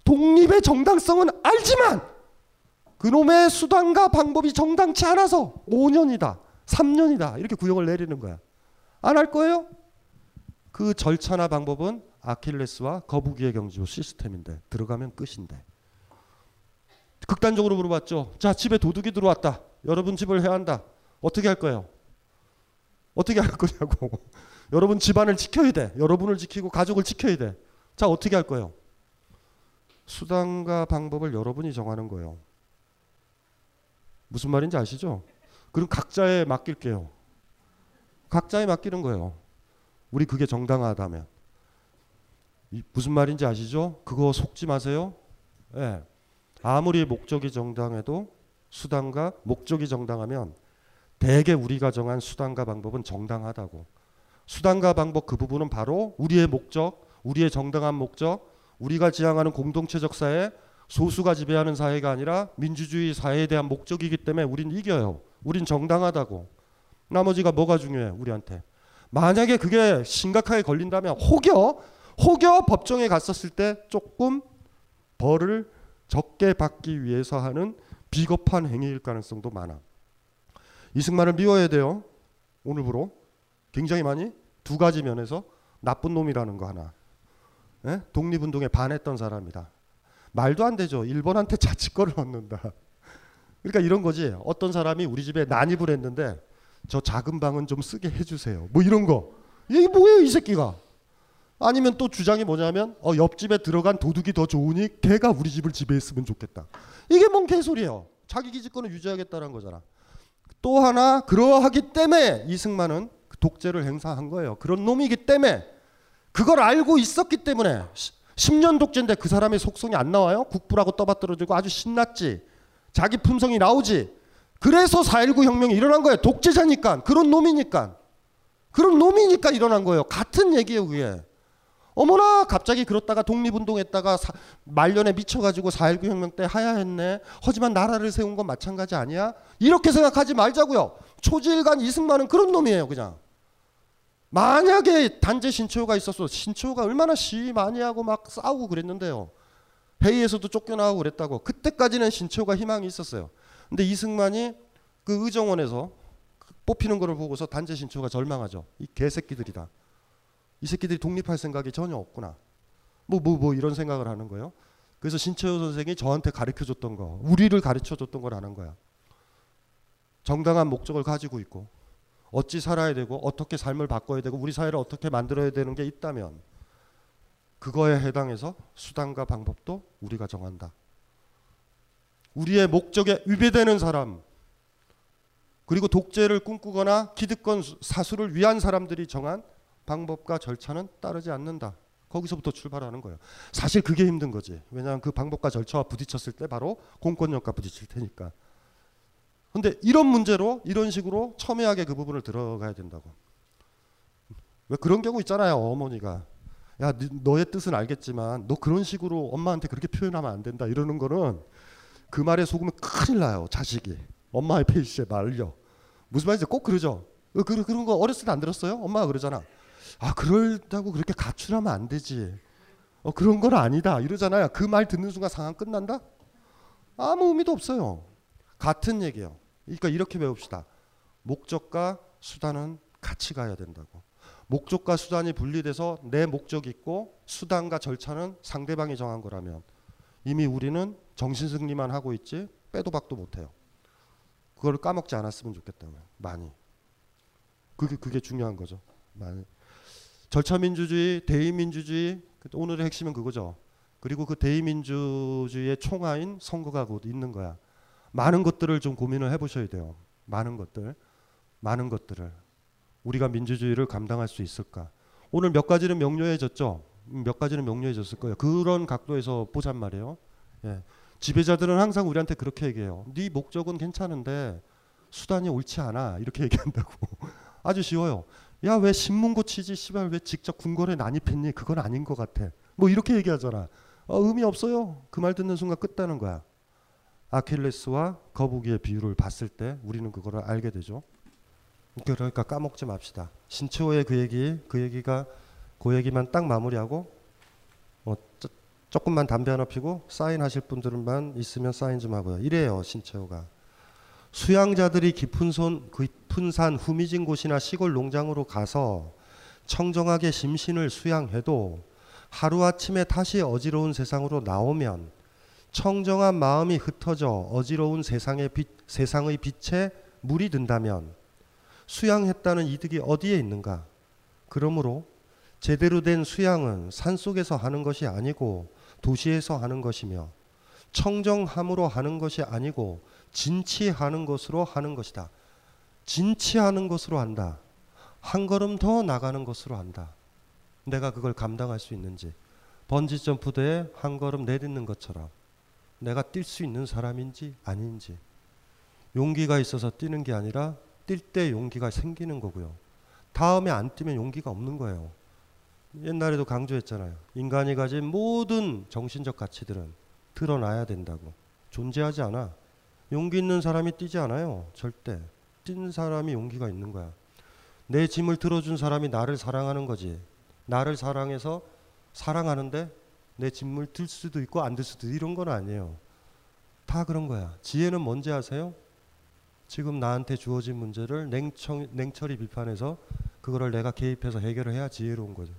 독립의 정당성은 알지만 그놈의 수단과 방법이 정당치 않아서 5년이다, 3년이다 이렇게 구형을 내리는 거야. 안 할 거예요? 그 절차나 방법은 아킬레스와 거북이의 경주 시스템인데 들어가면 끝인데. 극단적으로 물어봤죠. 자 집에 도둑이 들어왔다. 여러분 집을 해야 한다. 어떻게 할 거예요? 어떻게 할 거냐고. 여러분 집안을 지켜야 돼. 여러분을 지키고 가족을 지켜야 돼. 자 어떻게 할 거예요? 수단과 방법을 여러분이 정하는 거예요. 무슨 말인지 아시죠? 그럼 각자에 맡길게요. 각자에 맡기는 거예요. 우리 그게 정당하다면. 무슨 말인지 아시죠? 그거 속지 마세요. 예. 아무리 목적이 정당해도 수단과 목적이 정당하면 대개 우리가 정한 수단과 방법은 정당하다고. 수단과 방법 그 부분은 바로 우리의 목적, 우리의 정당한 목적, 우리가 지향하는 공동체적 사회, 소수가 지배하는 사회가 아니라 민주주의 사회에 대한 목적이기 때문에 우린 이겨요. 우린 정당하다고. 나머지가 뭐가 중요해 우리한테. 만약에 그게 심각하게 걸린다면 혹여 혹여 법정에 갔었을 때 조금 벌을 적게 받기 위해서 하는 비겁한 행위일 가능성도 많아. 이승만을 미워야 돼요. 오늘부로 굉장히 많이 두 가지 면에서 나쁜 놈이라는 거 하나. 예? 독립운동에 반했던 사람이다. 말도 안 되죠. 일본한테 자치권을 얻는다. 그러니까 이런 거지. 어떤 사람이 우리 집에 난입을 했는데 저 작은 방은 좀 쓰게 해주세요. 뭐 이런 거. 이게 뭐예요, 이 새끼가? 아니면 또 주장이 뭐냐면 어, 옆집에 들어간 도둑이 더 좋으니 걔가 우리 집을 지배했으면 좋겠다. 이게 뭔 개소리예요. 자기 기지권을 유지하겠다는 거잖아. 또 하나 그러하기 때문에 이승만은 그 독재를 행사한 거예요. 그런 놈이기 때문에 그걸 알고 있었기 때문에 10년 독재인데 그 사람의 속성이 안 나와요? 국부라고 떠받들어지고 아주 신났지. 자기 품성이 나오지. 그래서 4.19 혁명이 일어난 거예요. 독재자니까. 그런 놈이니까. 그런 놈이니까 일어난 거예요. 같은 얘기예요, 그게. 어머나 갑자기 그렇다가 독립운동했다가 사, 말년에 미쳐가지고 4.19 혁명 때 하야했네. 하지만 나라를 세운 건 마찬가지 아니야? 이렇게 생각하지 말자고요. 초지일간 이승만은 그런 놈이에요, 그냥. 만약에 단재 신초가 있었어. 신초가 얼마나 시 많이 하고 막 싸우고 그랬는데요. 회의에서도 쫓겨나고 그랬다고. 그때까지는 신초가 희망이 있었어요. 근데 이승만이 그 의정원에서 뽑히는 거를 보고서 단재 신초가 절망하죠. 이 개새끼들이다. 이 새끼들이 독립할 생각이 전혀 없구나. 뭐 뭐뭐 뭐, 뭐 이런 생각을 하는 거예요. 그래서 신채호 선생이 저한테 가르쳐 줬던 거, 우리를 가르쳐 줬던 걸 하는 거야. 정당한 목적을 가지고 있고 어찌 살아야 되고 어떻게 삶을 바꿔야 되고 우리 사회를 어떻게 만들어야 되는 게 있다면 그거에 해당해서 수단과 방법도 우리가 정한다. 우리의 목적에 위배되는 사람 그리고 독재를 꿈꾸거나 기득권 사수를 위한 사람들이 정한 방법과 절차는 따르지 않는다. 거기서부터 출발하는 거예요. 사실 그게 힘든 거지. 왜냐하면 그 방법과 절차와 부딪혔을 때 바로 공권력과 부딪힐 테니까. 근데 이런 문제로 이런 식으로 첨예하게 그 부분을 들어가야 된다고. 왜 그런 경우 있잖아요. 어머니가 야 너의 뜻은 알겠지만 너 그런 식으로 엄마한테 그렇게 표현하면 안 된다 이러는 거는 그 말에 속으면 큰일 나요. 자식이 엄마의 페이스에 말려. 무슨 말인지 꼭 그러죠. 그, 그런 거 어렸을 때 안 들었어요? 엄마가 그러잖아. 아 그럴다고 그렇게 가출하면 안 되지. 어 그런 건 아니다 이러잖아요. 그 말 듣는 순간 상황 끝난다? 아무 의미도 없어요. 같은 얘기예요. 그러니까 이렇게 배웁시다. 목적과 수단은 같이 가야 된다고. 목적과 수단이 분리돼서 내 목적이 있고 수단과 절차는 상대방이 정한 거라면 이미 우리는 정신승리만 하고 있지 빼도 박도 못해요. 그걸 까먹지 않았으면 좋겠다고요. 많이. 그게 그게 중요한 거죠. 많이. 절차민주주의, 대의민주주의 오늘의 핵심은 그거죠. 그리고 그 대의민주주의의 총하인 선거가 곧 있는 거야. 많은 것들을 좀 고민을 해보셔야 돼요. 많은 것들, 많은 것들을 우리가 민주주의를 감당할 수 있을까? 오늘 몇 가지는 명료해졌죠. 몇 가지는 명료해졌을 거예요. 그런 각도에서 보잔 말이에요. 예. 지배자들은 항상 우리한테 그렇게 얘기해요. 네 목적은 괜찮은데 수단이 옳지 않아. 이렇게 얘기한다고. 아주 쉬워요. 야 왜 신문 고치지? 씨발 왜 직접 궁궐에 난입했니? 그건 아닌 것 같아. 뭐 이렇게 얘기하잖아. 어, 의미 없어요. 그 말 듣는 순간 끝다는 거야. 아킬레스와 거북이의 비유를 봤을 때 우리는 그거를 알게 되죠. 그러니까 까먹지 맙시다. 신치호의 그 얘기, 그 얘기가 그 얘기만 딱 마무리하고 어, 조, 조금만 담배 하나 피고 사인하실 분들만 있으면 사인 좀 하고요. 이래요 신채호가. 수양자들이 깊은 손, 깊은 산 후미진 곳이나 시골 농장으로 가서 청정하게 심신을 수양해도 하루아침에 다시 어지러운 세상으로 나오면 청정한 마음이 흩어져 어지러운 세상의 빛, 세상의 빛에 물이 든다면 수양했다는 이득이 어디에 있는가? 그러므로 제대로 된 수양은 산속에서 하는 것이 아니고 도시에서 하는 것이며 청정함으로 하는 것이 아니고 진치하는 것으로 하는 것이다. 진치하는 것으로 한다. 한 걸음 더 나가는 것으로 한다. 내가 그걸 감당할 수 있는지 번지 점프대에 한 걸음 내딛는 것처럼 내가 뛸 수 있는 사람인지 아닌지 용기가 있어서 뛰는 게 아니라 뛸 때 용기가 생기는 거고요. 다음에 안 뛰면 용기가 없는 거예요. 옛날에도 강조했잖아요. 인간이 가진 모든 정신적 가치들은 드러나야 된다고. 존재하지 않아. 용기 있는 사람이 뛰지 않아요. 절대. 뛴 사람이 용기가 있는 거야. 내 짐을 들어준 사람이 나를 사랑하는 거지. 나를 사랑해서 사랑하는데 내 짐을 들 수도 있고 안 들 수도 이런 건 아니에요. 다 그런 거야. 지혜는 뭔지 아세요? 지금 나한테 주어진 문제를 냉청, 냉철히 비판해서 그거를 내가 개입해서 해결을 해야 지혜로운 거죠.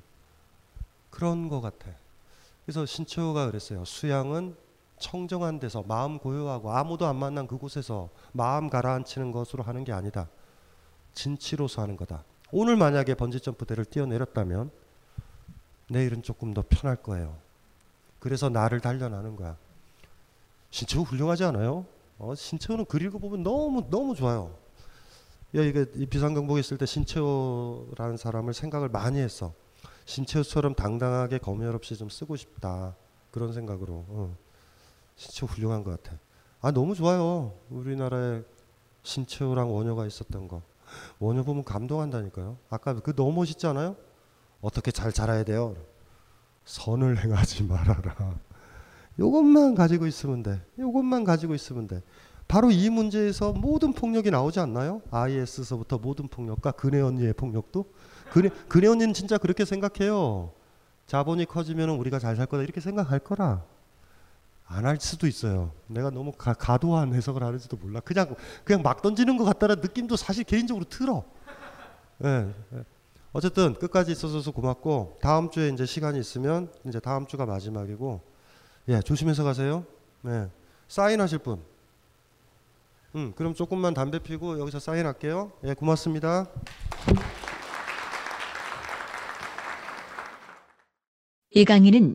그런 거 같아. 그래서 신채호가 그랬어요. 수양은 청정한 데서 마음 고요하고 아무도 안 만난 그곳에서 마음 가라앉히는 것으로 하는 게 아니다. 진치로서 하는 거다. 오늘 만약에 번지점프대를 뛰어내렸다면 내일은 조금 더 편할 거예요. 그래서 나를 단련하는 거야. 신채호 훌륭하지 않아요? 어, 신채호는 글 읽어보면 너무 너무 좋아요. 야 이게 이 비상경보에 있을 때 신채호라는 사람을 생각을 많이 했어. 신채호처럼 당당하게 검열 없이 좀 쓰고 싶다 그런 생각으로. 어. 신채호 훌륭한 것 같아. 아 너무 좋아요. 우리나라에 신채호랑 원효가 있었던 거. 원효 보면 감동한다니까요. 아까 그 너무 멋있지 않아요? 어떻게 잘 자라야 돼요? 선을 행하지 말아라. 요것만 가지고 있으면 돼. 요것만 가지고 있으면 돼. 바로 이 문제에서 모든 폭력이 나오지 않나요? IS서부터 모든 폭력과 근혜 언니의 폭력도 근혜, 근혜 언니는 진짜 그렇게 생각해요. 자본이 커지면 우리가 잘 살 거다 이렇게 생각할 거라. 안 할 수도 있어요. 내가 너무 가, 과도한 해석을 하는지도 몰라. 그냥 그냥 막 던지는 것 같다는 느낌도 사실 개인적으로 들어. 예. 예. 어쨌든 끝까지 있어줘서 고맙고 다음 주에 이제 시간이 있으면 이제 다음 주가 마지막이고 예 조심해서 가세요. 예. 사인하실 분. 음 그럼 조금만 담배 피고 여기서 사인할게요. 예 고맙습니다. 이 강의는